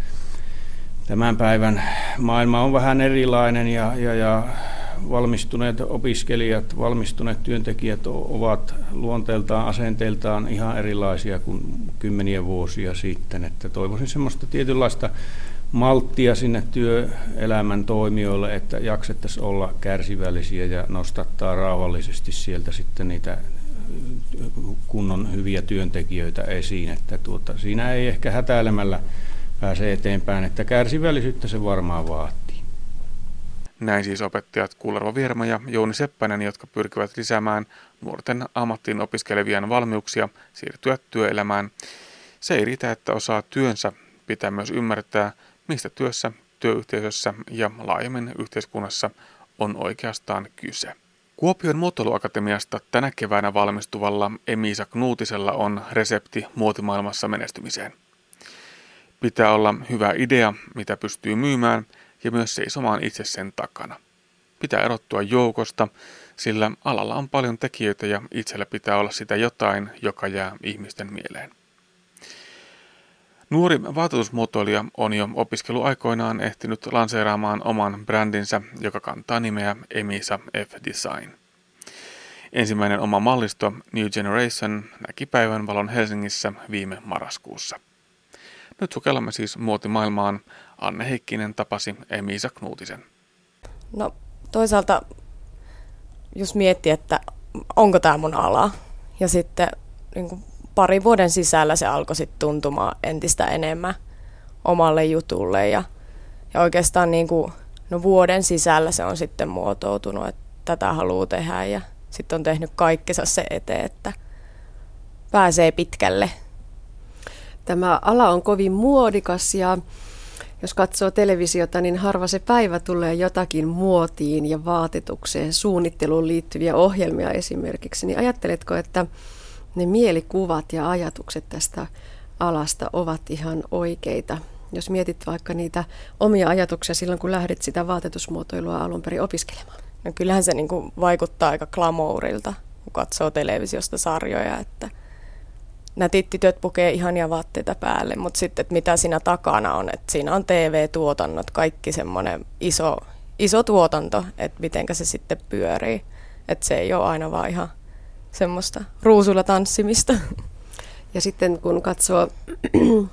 tämän päivän maailma on vähän erilainen ja, ja, ja valmistuneet opiskelijat, valmistuneet työntekijät ovat luonteeltaan, asenteiltaan ihan erilaisia kuin kymmeniä vuosia sitten. Että toivoisin semmoista tietynlaista malttia sinne työelämän toimijoille, että jaksettaisiin olla kärsivällisiä ja nostattaa rauhallisesti sieltä sitten niitä kunnon hyviä työntekijöitä esiin. Että tuota, siinä ei ehkä hätäilemällä pääse eteenpäin, että kärsivällisyyttä se varmaan vaatii. Näin siis opettajat Kullervo Vierma ja Jouni Seppänen, jotka pyrkivät lisäämään nuorten ammattiin opiskelevien valmiuksia siirtyä työelämään. Se ei riitä, että osaa työnsä, pitää myös ymmärtää, mistä työssä, työyhteisössä ja laajemmin yhteiskunnassa on oikeastaan kyse. Kuopion muotoiluakatemiasta tänä keväänä valmistuvalla Emisa Knuutisella on resepti muotimaailmassa menestymiseen. Pitää olla hyvä idea, mitä pystyy myymään – ja myös seisomaan itse sen takana. Pitää erottua joukosta, sillä alalla on paljon tekijöitä ja itsellä pitää olla sitä jotain, joka jää ihmisten mieleen. Nuori vaatetusmuotoilija on jo opiskeluaikoinaan ehtinyt lanseeraamaan oman brändinsä, joka kantaa nimeä Emisa F Design. Ensimmäinen oma mallisto New Generation näki päivän valon Helsingissä viime marraskuussa. Nyt sukellamme siis muotimaailmaan. Anne Heikkinen tapasi Emisa Knutisen. No toisaalta jos mietti, että onko tämä mun ala, ja sitten niin kuin pari vuoden sisällä se alkoi sitten tuntumaan entistä enemmän omalle jutulle, ja, ja oikeastaan niin kuin, no vuoden sisällä se on sitten muotoutunut, että tätä haluaa tehdä, ja sitten on tehnyt kaikkensa se eteen, että pääsee pitkälle. Tämä ala on kovin muodikas ja jos katsoo televisiota, niin harva se päivä tulee jotakin muotiin ja vaatetukseen, suunnitteluun liittyviä ohjelmia esimerkiksi. Niin ajatteletko, että ne mielikuvat ja ajatukset tästä alasta ovat ihan oikeita? Jos mietit vaikka niitä omia ajatuksia silloin, kun lähdit sitä vaatetusmuotoilua alun perin opiskelemaan. No kyllähän se niin kuin vaikuttaa aika glamourilta, kun katsoo televisiosta sarjoja, että – nätit tytöt pukee ihania vaatteita päälle, mutta sitten, että mitä siinä takana on, että siinä on TV-tuotannot, kaikki semmoinen iso, iso tuotanto, että mitenkä se sitten pyörii. Että se ei ole aina vaan ihan semmoista ruusulla tanssimista. Ja sitten kun katsoo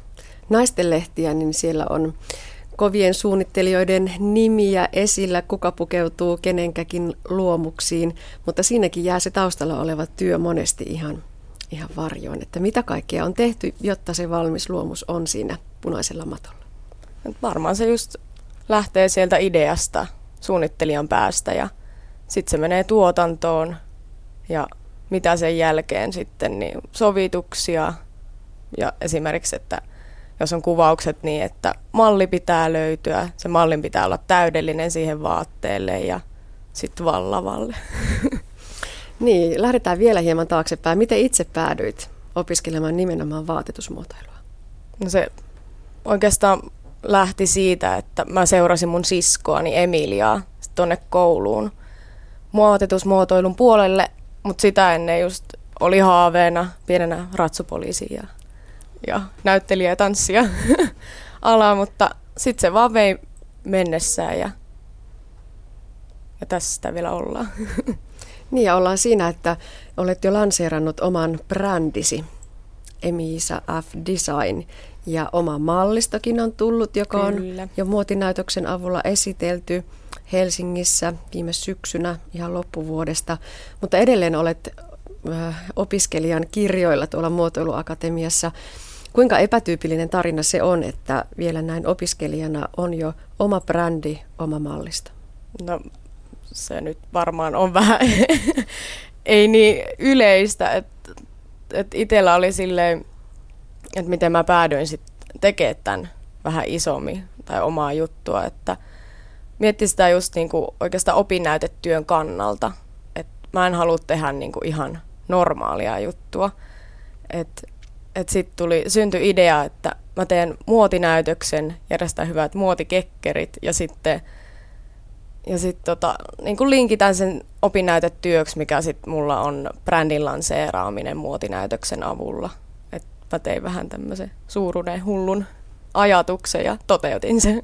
naisten lehtiä, niin siellä on kovien suunnittelijoiden nimiä esillä, kuka pukeutuu kenenkäkin luomuksiin, mutta siinäkin jää se taustalla oleva työ monesti ihan ihan varjoon, että mitä kaikkea on tehty, jotta se valmis luomus on siinä punaisella matolla? Varmaan se just lähtee sieltä ideasta, suunnittelijan päästä ja sitten se menee tuotantoon ja mitä sen jälkeen sitten, niin sovituksia ja esimerkiksi, että jos on kuvaukset niin, että malli pitää löytyä, se mallin pitää olla täydellinen siihen vaatteelle ja sitten vallavalle. Niin, lähdetään vielä hieman taaksepäin. Miten itse päädyit opiskelemaan nimenomaan vaatetusmuotoilua? No se oikeastaan lähti siitä, että mä seurasin mun siskoani Emiliaa tuonne kouluun muotetusmuotoilun puolelle, mutta sitä ennen just oli haaveena pienenä ratsupoliisi ja, ja näyttelijä ja tanssia ala, mutta sitten se vaan vei mennessään ja, ja tässä sitä vielä ollaan. Niin ja ollaan siinä, että olet jo lanseerannut oman brändisi, Emisa F Design, ja oma mallistokin on tullut, joka Kyllä. on jo muotinäytöksen avulla esitelty Helsingissä viime syksynä ihan loppuvuodesta, mutta edelleen olet opiskelijan kirjoilla tuolla muotoiluakatemiassa. Kuinka epätyypillinen tarina se on, että vielä näin opiskelijana on jo oma brändi, oma mallisto? No se nyt varmaan on vähän ei niin yleistä, että et itsellä oli silleen, että miten mä päädyin sitten tekemään tämän vähän isommin tai omaa juttua, että mietti sitä just niinku oikeastaan opinnäytetyön kannalta, että mä en halua tehdä niinku ihan normaalia juttua, että et sitten tuli, syntyi idea, että mä teen muotinäytöksen, järjestän hyvät muotikekkerit ja sitten ja sitten tota, niin linkitän sen opinnäytetyöksi, mikä sitten mulla on brändin lanseeraaminen muotinäytöksen avulla. Et mä tein vähän tämmöisen suuruuden hullun ajatuksen ja toteutin sen.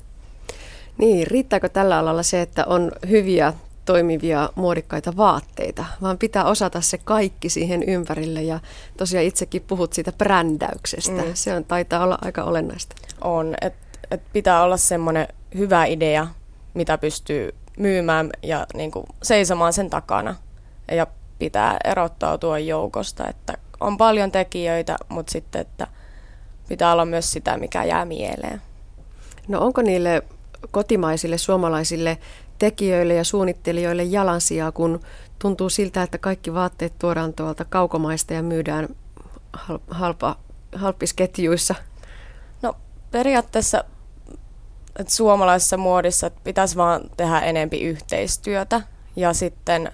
Niin, riittääkö tällä alalla se, että on hyviä toimivia muodikkaita vaatteita, vaan pitää osata se kaikki siihen ympärille ja tosiaan itsekin puhut siitä brändäyksestä. Mm. Se on, taitaa olla aika olennaista. On, että et pitää olla semmoinen hyvä idea, mitä pystyy myymään ja niin kuin seisomaan sen takana. Ja pitää erottautua joukosta, että on paljon tekijöitä, mutta sitten, että pitää olla myös sitä, mikä jää mieleen. No onko niille kotimaisille suomalaisille tekijöille ja suunnittelijoille jalansijaa, kun tuntuu siltä, että kaikki vaatteet tuodaan tuolta kaukomaista ja myydään halpa, halppisketjuissa? No periaatteessa että suomalaisessa muodissa että pitäisi vaan tehdä enempi yhteistyötä ja sitten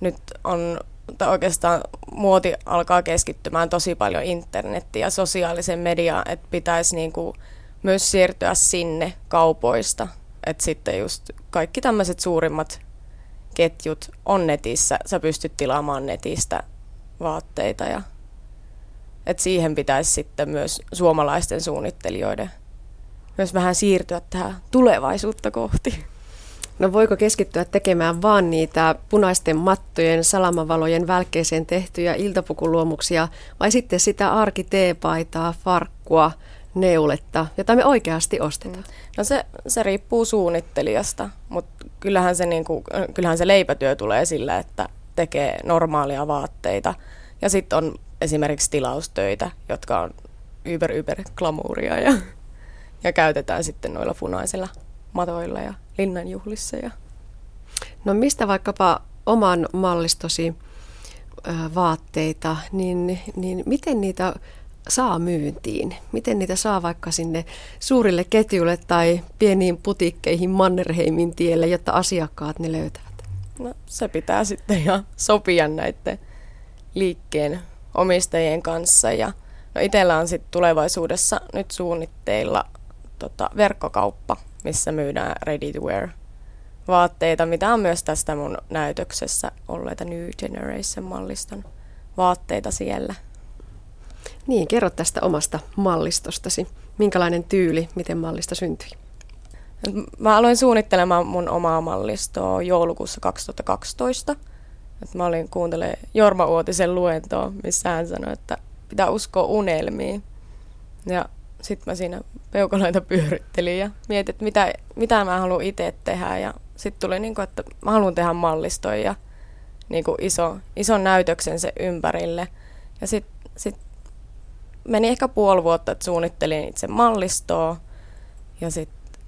nyt on oikeastaan muoti alkaa keskittymään tosi paljon internettiin ja sosiaalisen mediaan, että pitäisi niinku myös siirtyä sinne kaupoista. Että sitten just kaikki tämmöiset suurimmat ketjut on netissä. Sä pystyt tilaamaan netistä vaatteita ja et siihen pitäisi sitten myös suomalaisten suunnittelijoiden myös vähän siirtyä tähän tulevaisuutta kohti. No voiko keskittyä tekemään vaan niitä punaisten mattojen, salamavalojen välkkeeseen tehtyjä iltapukuluomuksia vai sitten sitä arki teepaitaa, farkkua, neuletta, jota me oikeasti ostetaan? No se, se riippuu suunnittelijasta, mutta kyllähän se, niinku, kyllähän se leipätyö tulee sillä, että tekee normaalia vaatteita. Ja sitten on esimerkiksi tilaustöitä, jotka on yber yber glamuuria ja, ja käytetään sitten noilla punaisilla matoilla ja linnanjuhlissa. Ja. No mistä vaikkapa oman mallistosi vaatteita, niin, niin miten niitä saa myyntiin? Miten niitä saa vaikka sinne suurille ketjuille tai pieniin putikkeihin Mannerheimin tielle, jotta asiakkaat ne löytävät? No se pitää sitten ihan sopia näiden liikkeen omistajien kanssa. Ja no itsellä on sitten tulevaisuudessa nyt suunnitteilla tota, verkkokauppa, missä myydään ready to wear vaatteita, mitä on myös tästä mun näytöksessä olleita New Generation-malliston vaatteita siellä. Niin, kerro tästä omasta mallistostasi. Minkälainen tyyli, miten mallista syntyi? Mä aloin suunnittelemaan mun omaa mallistoa joulukuussa 2012. Et mä olin kuuntelemaan Jorma Uotisen luentoa, missä hän sanoi, että pitää uskoa unelmiin. Ja sitten mä siinä peukaloita pyörittelin ja mietin, että mitä, mitä mä haluan itse tehdä. Ja sitten tuli niin kuin, että mä haluan tehdä mallistoja ja niin kuin iso, ison näytöksen se ympärille. Ja sitten sit meni ehkä puoli vuotta, että suunnittelin itse mallistoa. Ja sitten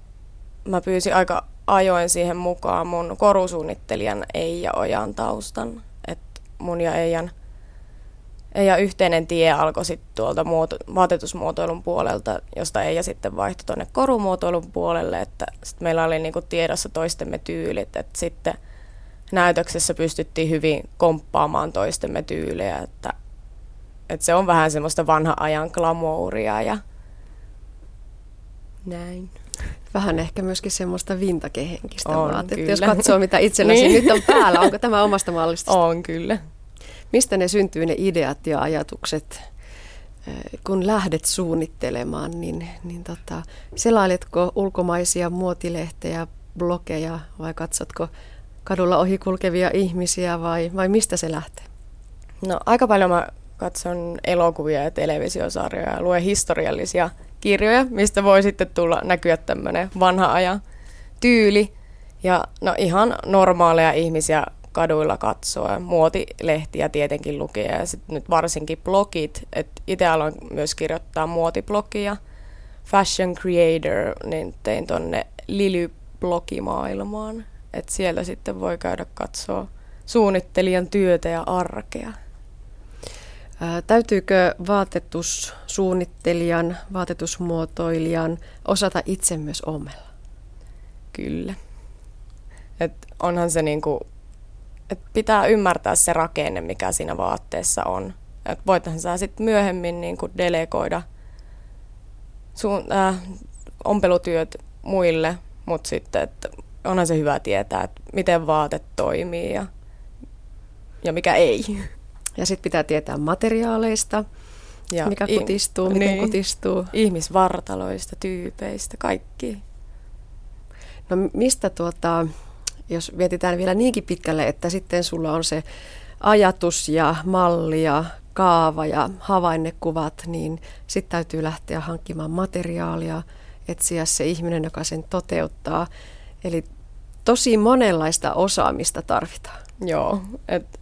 mä pyysin aika ajoin siihen mukaan mun korusuunnittelijan Eija Ojan taustan. Että mun ja Eijan – ja yhteinen tie alkoi sitten tuolta muoto, vaatetusmuotoilun puolelta, josta ei ja sitten vaihtoi tuonne korumuotoilun puolelle, että sit meillä oli niinku tiedossa toistemme tyylit, että sitten näytöksessä pystyttiin hyvin komppaamaan toistemme tyylejä, että, että se on vähän semmoista vanha ajan glamouria ja näin. Vähän ehkä myöskin semmoista vintakehenkistä vaatetta, jos katsoo mitä itselläsi niin. nyt on päällä. Onko tämä omasta mallista? On kyllä. Mistä ne syntyy ne ideat ja ajatukset, kun lähdet suunnittelemaan, niin, niin tota, selailetko ulkomaisia muotilehtejä, blogeja vai katsotko kadulla ohikulkevia ihmisiä vai, vai mistä se lähtee? No aika paljon mä katson elokuvia ja televisiosarjoja ja luen historiallisia kirjoja, mistä voi sitten tulla näkyä tämmöinen vanha ajan tyyli. Ja no ihan normaaleja ihmisiä kaduilla katsoa. Muotilehtiä tietenkin lukea ja sitten nyt varsinkin blogit. Itse aloin myös kirjoittaa muotiblogia. Fashion Creator, niin tein tonne Lily-blogimaailmaan. Et siellä sitten voi käydä katsoa suunnittelijan työtä ja arkea. Ää, täytyykö vaatetussuunnittelijan, vaatetusmuotoilijan osata itse myös omella? Kyllä. Et onhan se niinku et pitää ymmärtää se rakenne, mikä siinä vaatteessa on. Et voithan sä sitten myöhemmin niin kuin delegoida sun, äh, ompelutyöt muille, mutta sitten että onhan se hyvä tietää, että miten vaate toimii ja, ja mikä ei. Ja sitten pitää tietää materiaaleista, ja mikä i- kutistuu, miten niin, kutistuu. Ihmisvartaloista, tyypeistä, kaikki. No mistä tuota, jos mietitään vielä niinkin pitkälle, että sitten sulla on se ajatus ja malli ja kaava ja havainnekuvat, niin sitten täytyy lähteä hankkimaan materiaalia, etsiä se ihminen, joka sen toteuttaa. Eli tosi monenlaista osaamista tarvitaan. Joo, et,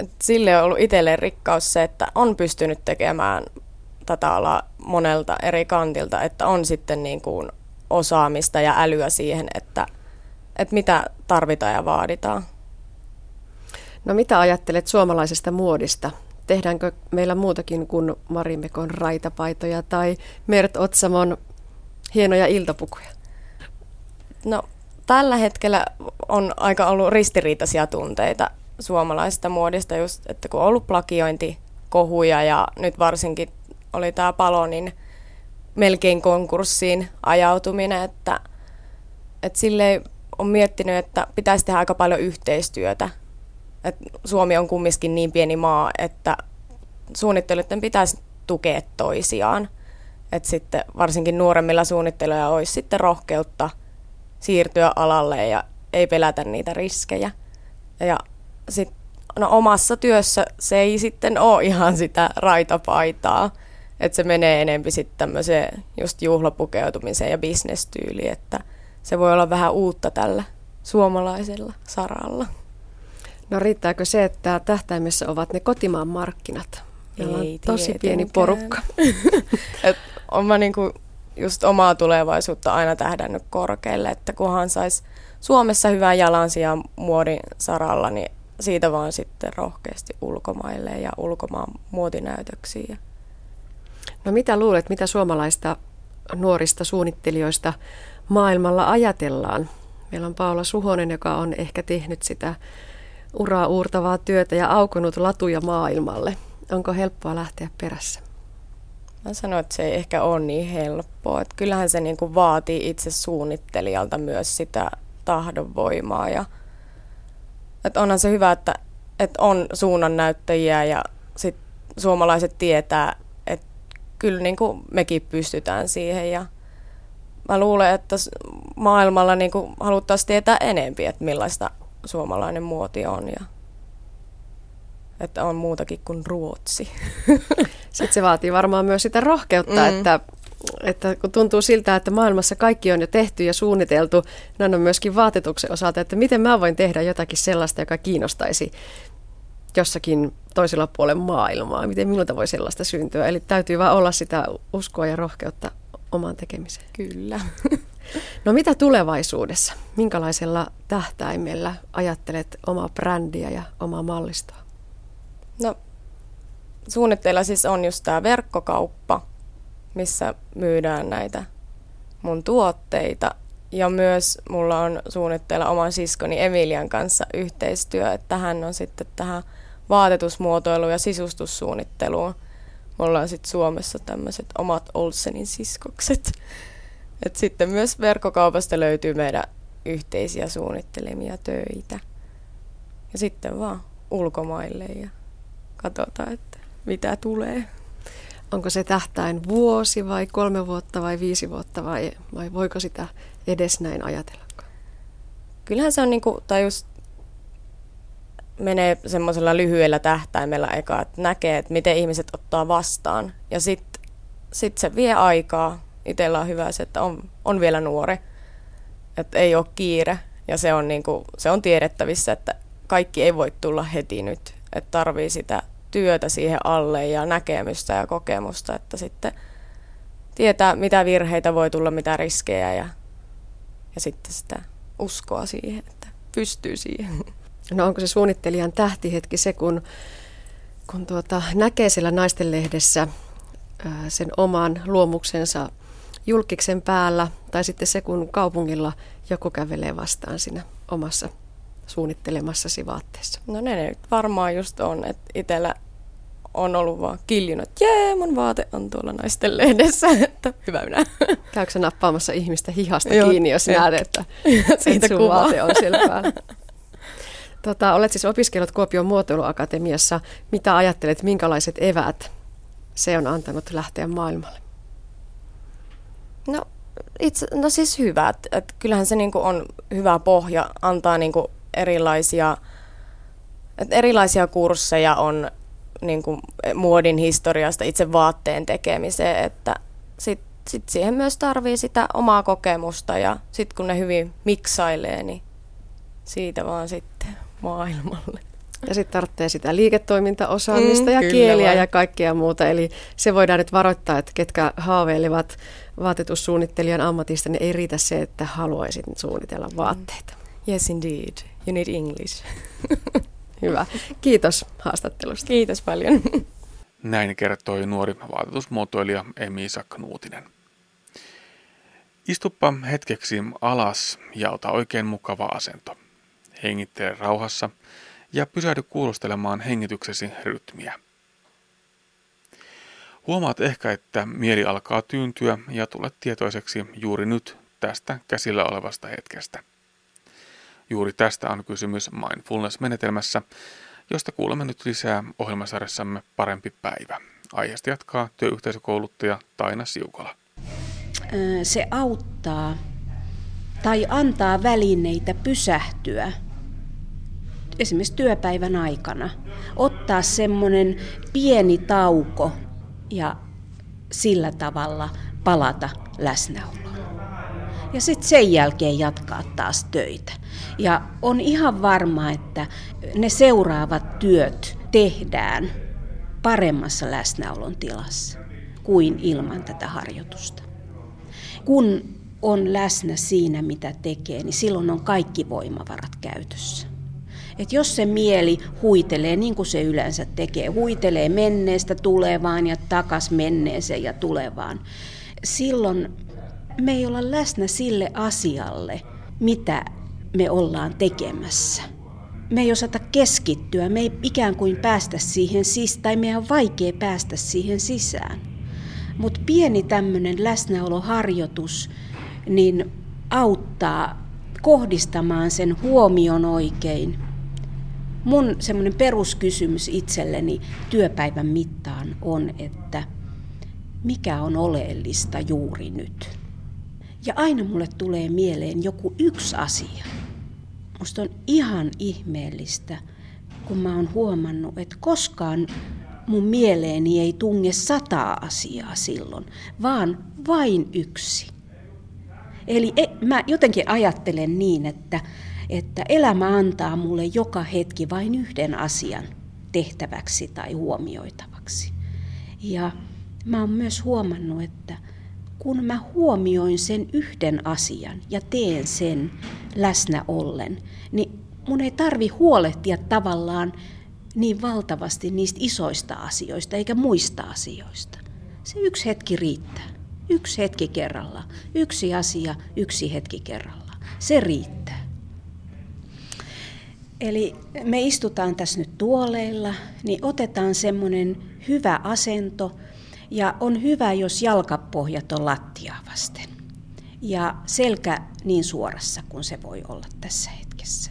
et sille on ollut itselleen rikkaus se, että on pystynyt tekemään tätä alaa monelta eri kantilta, että on sitten niin kuin osaamista ja älyä siihen, että – että mitä tarvitaan ja vaaditaan. No mitä ajattelet suomalaisesta muodista? Tehdäänkö meillä muutakin kuin Marimekon raitapaitoja tai Mert Otsamon hienoja iltapukuja? No tällä hetkellä on aika ollut ristiriitaisia tunteita suomalaisesta muodista, just, että kun on ollut plakiointikohuja ja nyt varsinkin oli tämä palo, niin melkein konkurssiin ajautuminen, että, että silleen on miettinyt, että pitäisi tehdä aika paljon yhteistyötä. Et Suomi on kumminkin niin pieni maa, että suunnittelijoiden pitäisi tukea toisiaan. Et sitten varsinkin nuoremmilla suunnittelijoilla olisi sitten rohkeutta siirtyä alalle ja ei pelätä niitä riskejä. Ja sit, no omassa työssä se ei sitten ole ihan sitä raitapaitaa, että se menee enempi sitten tämmöiseen just juhlapukeutumiseen ja bisnestyyliin, että se voi olla vähän uutta tällä suomalaisella saralla. No riittääkö se, että tähtäimessä ovat ne kotimaan markkinat? Meillä on tosi pieni porukka. Et on mä niinku just omaa tulevaisuutta aina tähdännyt korkealle, että kunhan saisi Suomessa hyvää jalansia muodin saralla, niin siitä vaan sitten rohkeasti ulkomaille ja ulkomaan muotinäytöksiin. No mitä luulet, mitä suomalaista nuorista suunnittelijoista maailmalla ajatellaan? Meillä on Paula Suhonen, joka on ehkä tehnyt sitä uraa uurtavaa työtä ja aukonut latuja maailmalle. Onko helppoa lähteä perässä? Mä sanoin, että se ei ehkä ole niin helppoa. Että kyllähän se niin kuin vaatii itse suunnittelijalta myös sitä tahdonvoimaa. Ja, että onhan se hyvä, että, että on suunnannäyttäjiä ja sit suomalaiset tietää, että kyllä niin kuin mekin pystytään siihen. Ja mä luulen, että maailmalla niin kuin haluttaisiin tietää enempi, että millaista suomalainen muoti on. Ja että on muutakin kuin Ruotsi. Sitten se vaatii varmaan myös sitä rohkeutta, mm. että, että kun tuntuu siltä, että maailmassa kaikki on jo tehty ja suunniteltu, näin on myöskin vaatetuksen osalta, että miten mä voin tehdä jotakin sellaista, joka kiinnostaisi jossakin toisella puolella maailmaa. Miten minulta voi sellaista syntyä? Eli täytyy vaan olla sitä uskoa ja rohkeutta omaan tekemiseen. Kyllä. No mitä tulevaisuudessa? Minkälaisella tähtäimellä ajattelet omaa brändiä ja omaa mallistoa? No suunnitteilla siis on just tämä verkkokauppa, missä myydään näitä mun tuotteita. Ja myös mulla on suunnitteilla oman siskoni Emilian kanssa yhteistyö, että hän on sitten tähän vaatetusmuotoiluun ja sisustussuunnitteluun. Mulla on sitten Suomessa tämmöiset omat Olsenin siskokset. Et sitten myös verkkokaupasta löytyy meidän yhteisiä suunnittelemia töitä. Ja sitten vaan ulkomaille ja katsotaan, että mitä tulee. Onko se tähtäin vuosi vai kolme vuotta vai viisi vuotta vai, vai voiko sitä edes näin ajatella? Kyllähän se on niin kuin, tai just menee semmoisella lyhyellä tähtäimellä eka, että näkee, että miten ihmiset ottaa vastaan. Ja sitten sit se vie aikaa. Itsellä on hyvä se, että on, on vielä nuori, että ei ole kiire. Ja se on, niin kuin, se on tiedettävissä, että kaikki ei voi tulla heti nyt. Että tarvii sitä työtä siihen alle ja näkemystä ja kokemusta, että sitten tietää, mitä virheitä voi tulla, mitä riskejä ja, ja sitten sitä uskoa siihen, että pystyy siihen. No onko se suunnittelijan tähtihetki se, kun, kun tuota, näkee siellä naistenlehdessä sen oman luomuksensa julkiksen päällä, tai sitten se, kun kaupungilla joku kävelee vastaan siinä omassa suunnittelemassasi vaatteessa? No ne nyt varmaan just on, että itsellä on ollut vaan kiljunut, että jee, mun vaate on tuolla naisten lehdessä, että hyvä minä. Käykö nappaamassa ihmistä hihasta Joo, kiinni, jos näet, että, Siitä sun kuva. vaate on siellä päällä? Tota, olet siis opiskellut Kuopion muotoiluakatemiassa. Mitä ajattelet, minkälaiset evät se on antanut lähteä maailmalle? No, itse, no siis hyvät. Et kyllähän se niinku on hyvä pohja, antaa niinku erilaisia, et erilaisia kursseja on niin kuin muodin historiasta itse vaatteen tekemiseen, että sitten sit siihen myös tarvii sitä omaa kokemusta ja sitten kun ne hyvin miksailee, niin siitä vaan sitten maailmalle. Ja sitten tarvitsee sitä liiketoimintaosaamista mm, ja kieliä vai. ja kaikkea muuta. Eli se voidaan nyt varoittaa, että ketkä haaveilevat vaatetussuunnittelijan ammatista, niin ei riitä se, että haluaisit suunnitella vaatteita. Yes indeed, you need English. Hyvä. Kiitos haastattelusta. Kiitos paljon. Näin kertoi nuori vaatetusmuotoilija Emi Knuutinen. Istuppa hetkeksi alas ja ota oikein mukava asento. Hengittele rauhassa ja pysähdy kuulostelemaan hengityksesi rytmiä. Huomaat ehkä, että mieli alkaa tyyntyä ja tulet tietoiseksi juuri nyt tästä käsillä olevasta hetkestä. Juuri tästä on kysymys mindfulness-menetelmässä, josta kuulemme nyt lisää ohjelmasarjassamme Parempi päivä. Aiheesta jatkaa työyhteisökouluttaja Taina Siukola. Se auttaa tai antaa välineitä pysähtyä esimerkiksi työpäivän aikana. Ottaa semmoinen pieni tauko ja sillä tavalla palata läsnäoloon. Ja sitten sen jälkeen jatkaa taas töitä. Ja on ihan varma, että ne seuraavat työt tehdään paremmassa läsnäolon tilassa kuin ilman tätä harjoitusta. Kun on läsnä siinä, mitä tekee, niin silloin on kaikki voimavarat käytössä. Et jos se mieli huitelee, niin kuin se yleensä tekee, huitelee menneestä tulevaan ja takas menneeseen ja tulevaan, silloin me ei olla läsnä sille asialle, mitä me ollaan tekemässä. Me ei osata keskittyä, me ei ikään kuin päästä siihen sisään, tai meidän on vaikea päästä siihen sisään. Mutta pieni tämmöinen läsnäoloharjoitus niin auttaa kohdistamaan sen huomion oikein. Mun semmoinen peruskysymys itselleni työpäivän mittaan on, että mikä on oleellista juuri nyt. Ja aina mulle tulee mieleen joku yksi asia. Musta on ihan ihmeellistä, kun mä oon huomannut, että koskaan mun mieleeni ei tunge sataa asiaa silloin, vaan vain yksi. Eli e, mä jotenkin ajattelen niin, että, että elämä antaa mulle joka hetki vain yhden asian tehtäväksi tai huomioitavaksi. Ja mä oon myös huomannut, että kun mä huomioin sen yhden asian ja teen sen läsnä ollen, niin mun ei tarvi huolehtia tavallaan niin valtavasti niistä isoista asioista eikä muista asioista. Se yksi hetki riittää. Yksi hetki kerralla. Yksi asia, yksi hetki kerralla. Se riittää. Eli me istutaan tässä nyt tuoleilla, niin otetaan semmoinen hyvä asento ja on hyvä, jos jalkapohjat on lattiaa vasten ja selkä niin suorassa kuin se voi olla tässä hetkessä.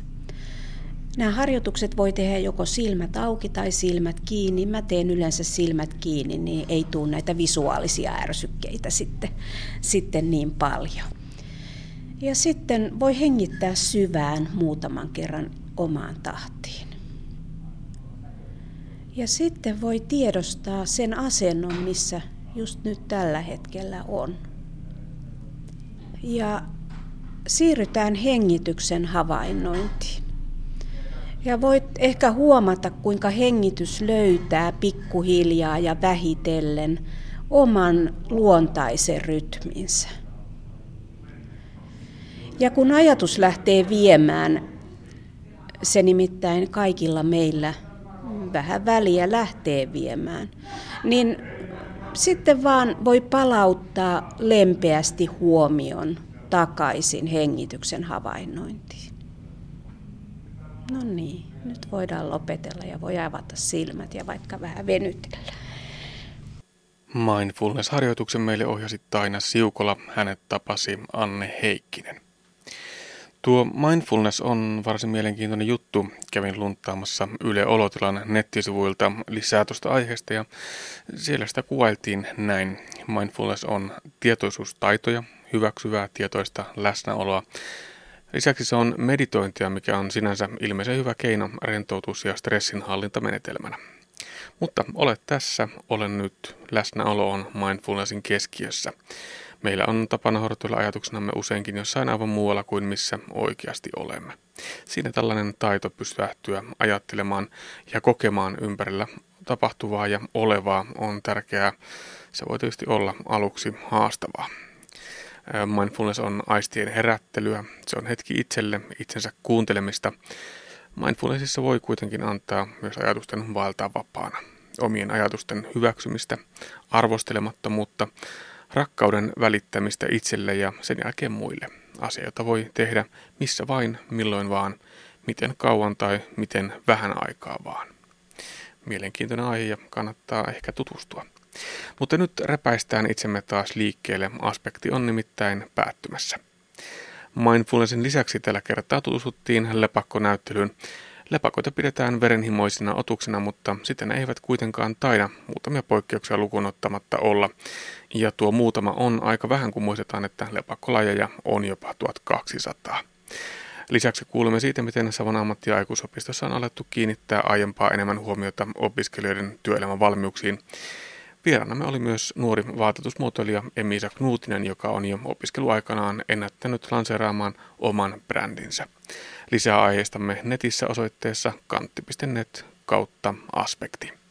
Nämä harjoitukset voi tehdä joko silmät auki tai silmät kiinni. Mä teen yleensä silmät kiinni, niin ei tule näitä visuaalisia ärsykkeitä sitten, sitten niin paljon. Ja sitten voi hengittää syvään muutaman kerran omaan tahtiin. Ja sitten voi tiedostaa sen asennon, missä just nyt tällä hetkellä on. Ja siirrytään hengityksen havainnointiin. Ja voit ehkä huomata, kuinka hengitys löytää pikkuhiljaa ja vähitellen oman luontaisen rytminsä. Ja kun ajatus lähtee viemään, se nimittäin kaikilla meillä vähän väliä lähtee viemään, niin sitten vaan voi palauttaa lempeästi huomion takaisin hengityksen havainnointiin. No niin, nyt voidaan lopetella ja voi avata silmät ja vaikka vähän venytellä. Mindfulness-harjoituksen meille ohjasi Taina Siukola, hänet tapasi Anne Heikkinen. Tuo mindfulness on varsin mielenkiintoinen juttu. Kävin luntaamassa Yle Olotilan nettisivuilta lisää tuosta aiheesta ja siellä sitä kuvailtiin näin. Mindfulness on tietoisuustaitoja, hyväksyvää tietoista läsnäoloa. Lisäksi se on meditointia, mikä on sinänsä ilmeisen hyvä keino rentoutus- ja stressinhallintamenetelmänä. Mutta olet tässä, olen nyt, läsnäolo on mindfulnessin keskiössä. Meillä on tapana hortoilla ajatuksenamme useinkin jossain aivan muualla kuin missä oikeasti olemme. Siinä tällainen taito pystyähtyä ajattelemaan ja kokemaan ympärillä tapahtuvaa ja olevaa on tärkeää. Se voi tietysti olla aluksi haastavaa. Mindfulness on aistien herättelyä, se on hetki itselle, itsensä kuuntelemista. Mindfulnessissa voi kuitenkin antaa myös ajatusten valtaa vapaana. Omien ajatusten hyväksymistä, arvostelemattomuutta, rakkauden välittämistä itselle ja sen jälkeen muille. Asia, jota voi tehdä missä vain, milloin vaan, miten kauan tai miten vähän aikaa vaan. Mielenkiintoinen aihe ja kannattaa ehkä tutustua. Mutta nyt repäistään itsemme taas liikkeelle. Aspekti on nimittäin päättymässä. Mindfulnessin lisäksi tällä kertaa tutustuttiin lepakkonäyttelyyn. Lepakoita pidetään verenhimoisina otuksina, mutta sitten ne eivät kuitenkaan taida muutamia poikkeuksia lukuun ottamatta olla. Ja tuo muutama on aika vähän, kun muistetaan, että lepakkolajeja on jopa 1200. Lisäksi kuulemme siitä, miten Savon ammatti- ja aikuisopistossa on alettu kiinnittää aiempaa enemmän huomiota opiskelijoiden työelämän valmiuksiin. Vieraanamme oli myös nuori vaatetusmuotoilija Emisa Knutinen, joka on jo opiskeluaikanaan ennättänyt lanseeraamaan oman brändinsä. Lisää aiheistamme netissä osoitteessa kantti.net kautta aspekti.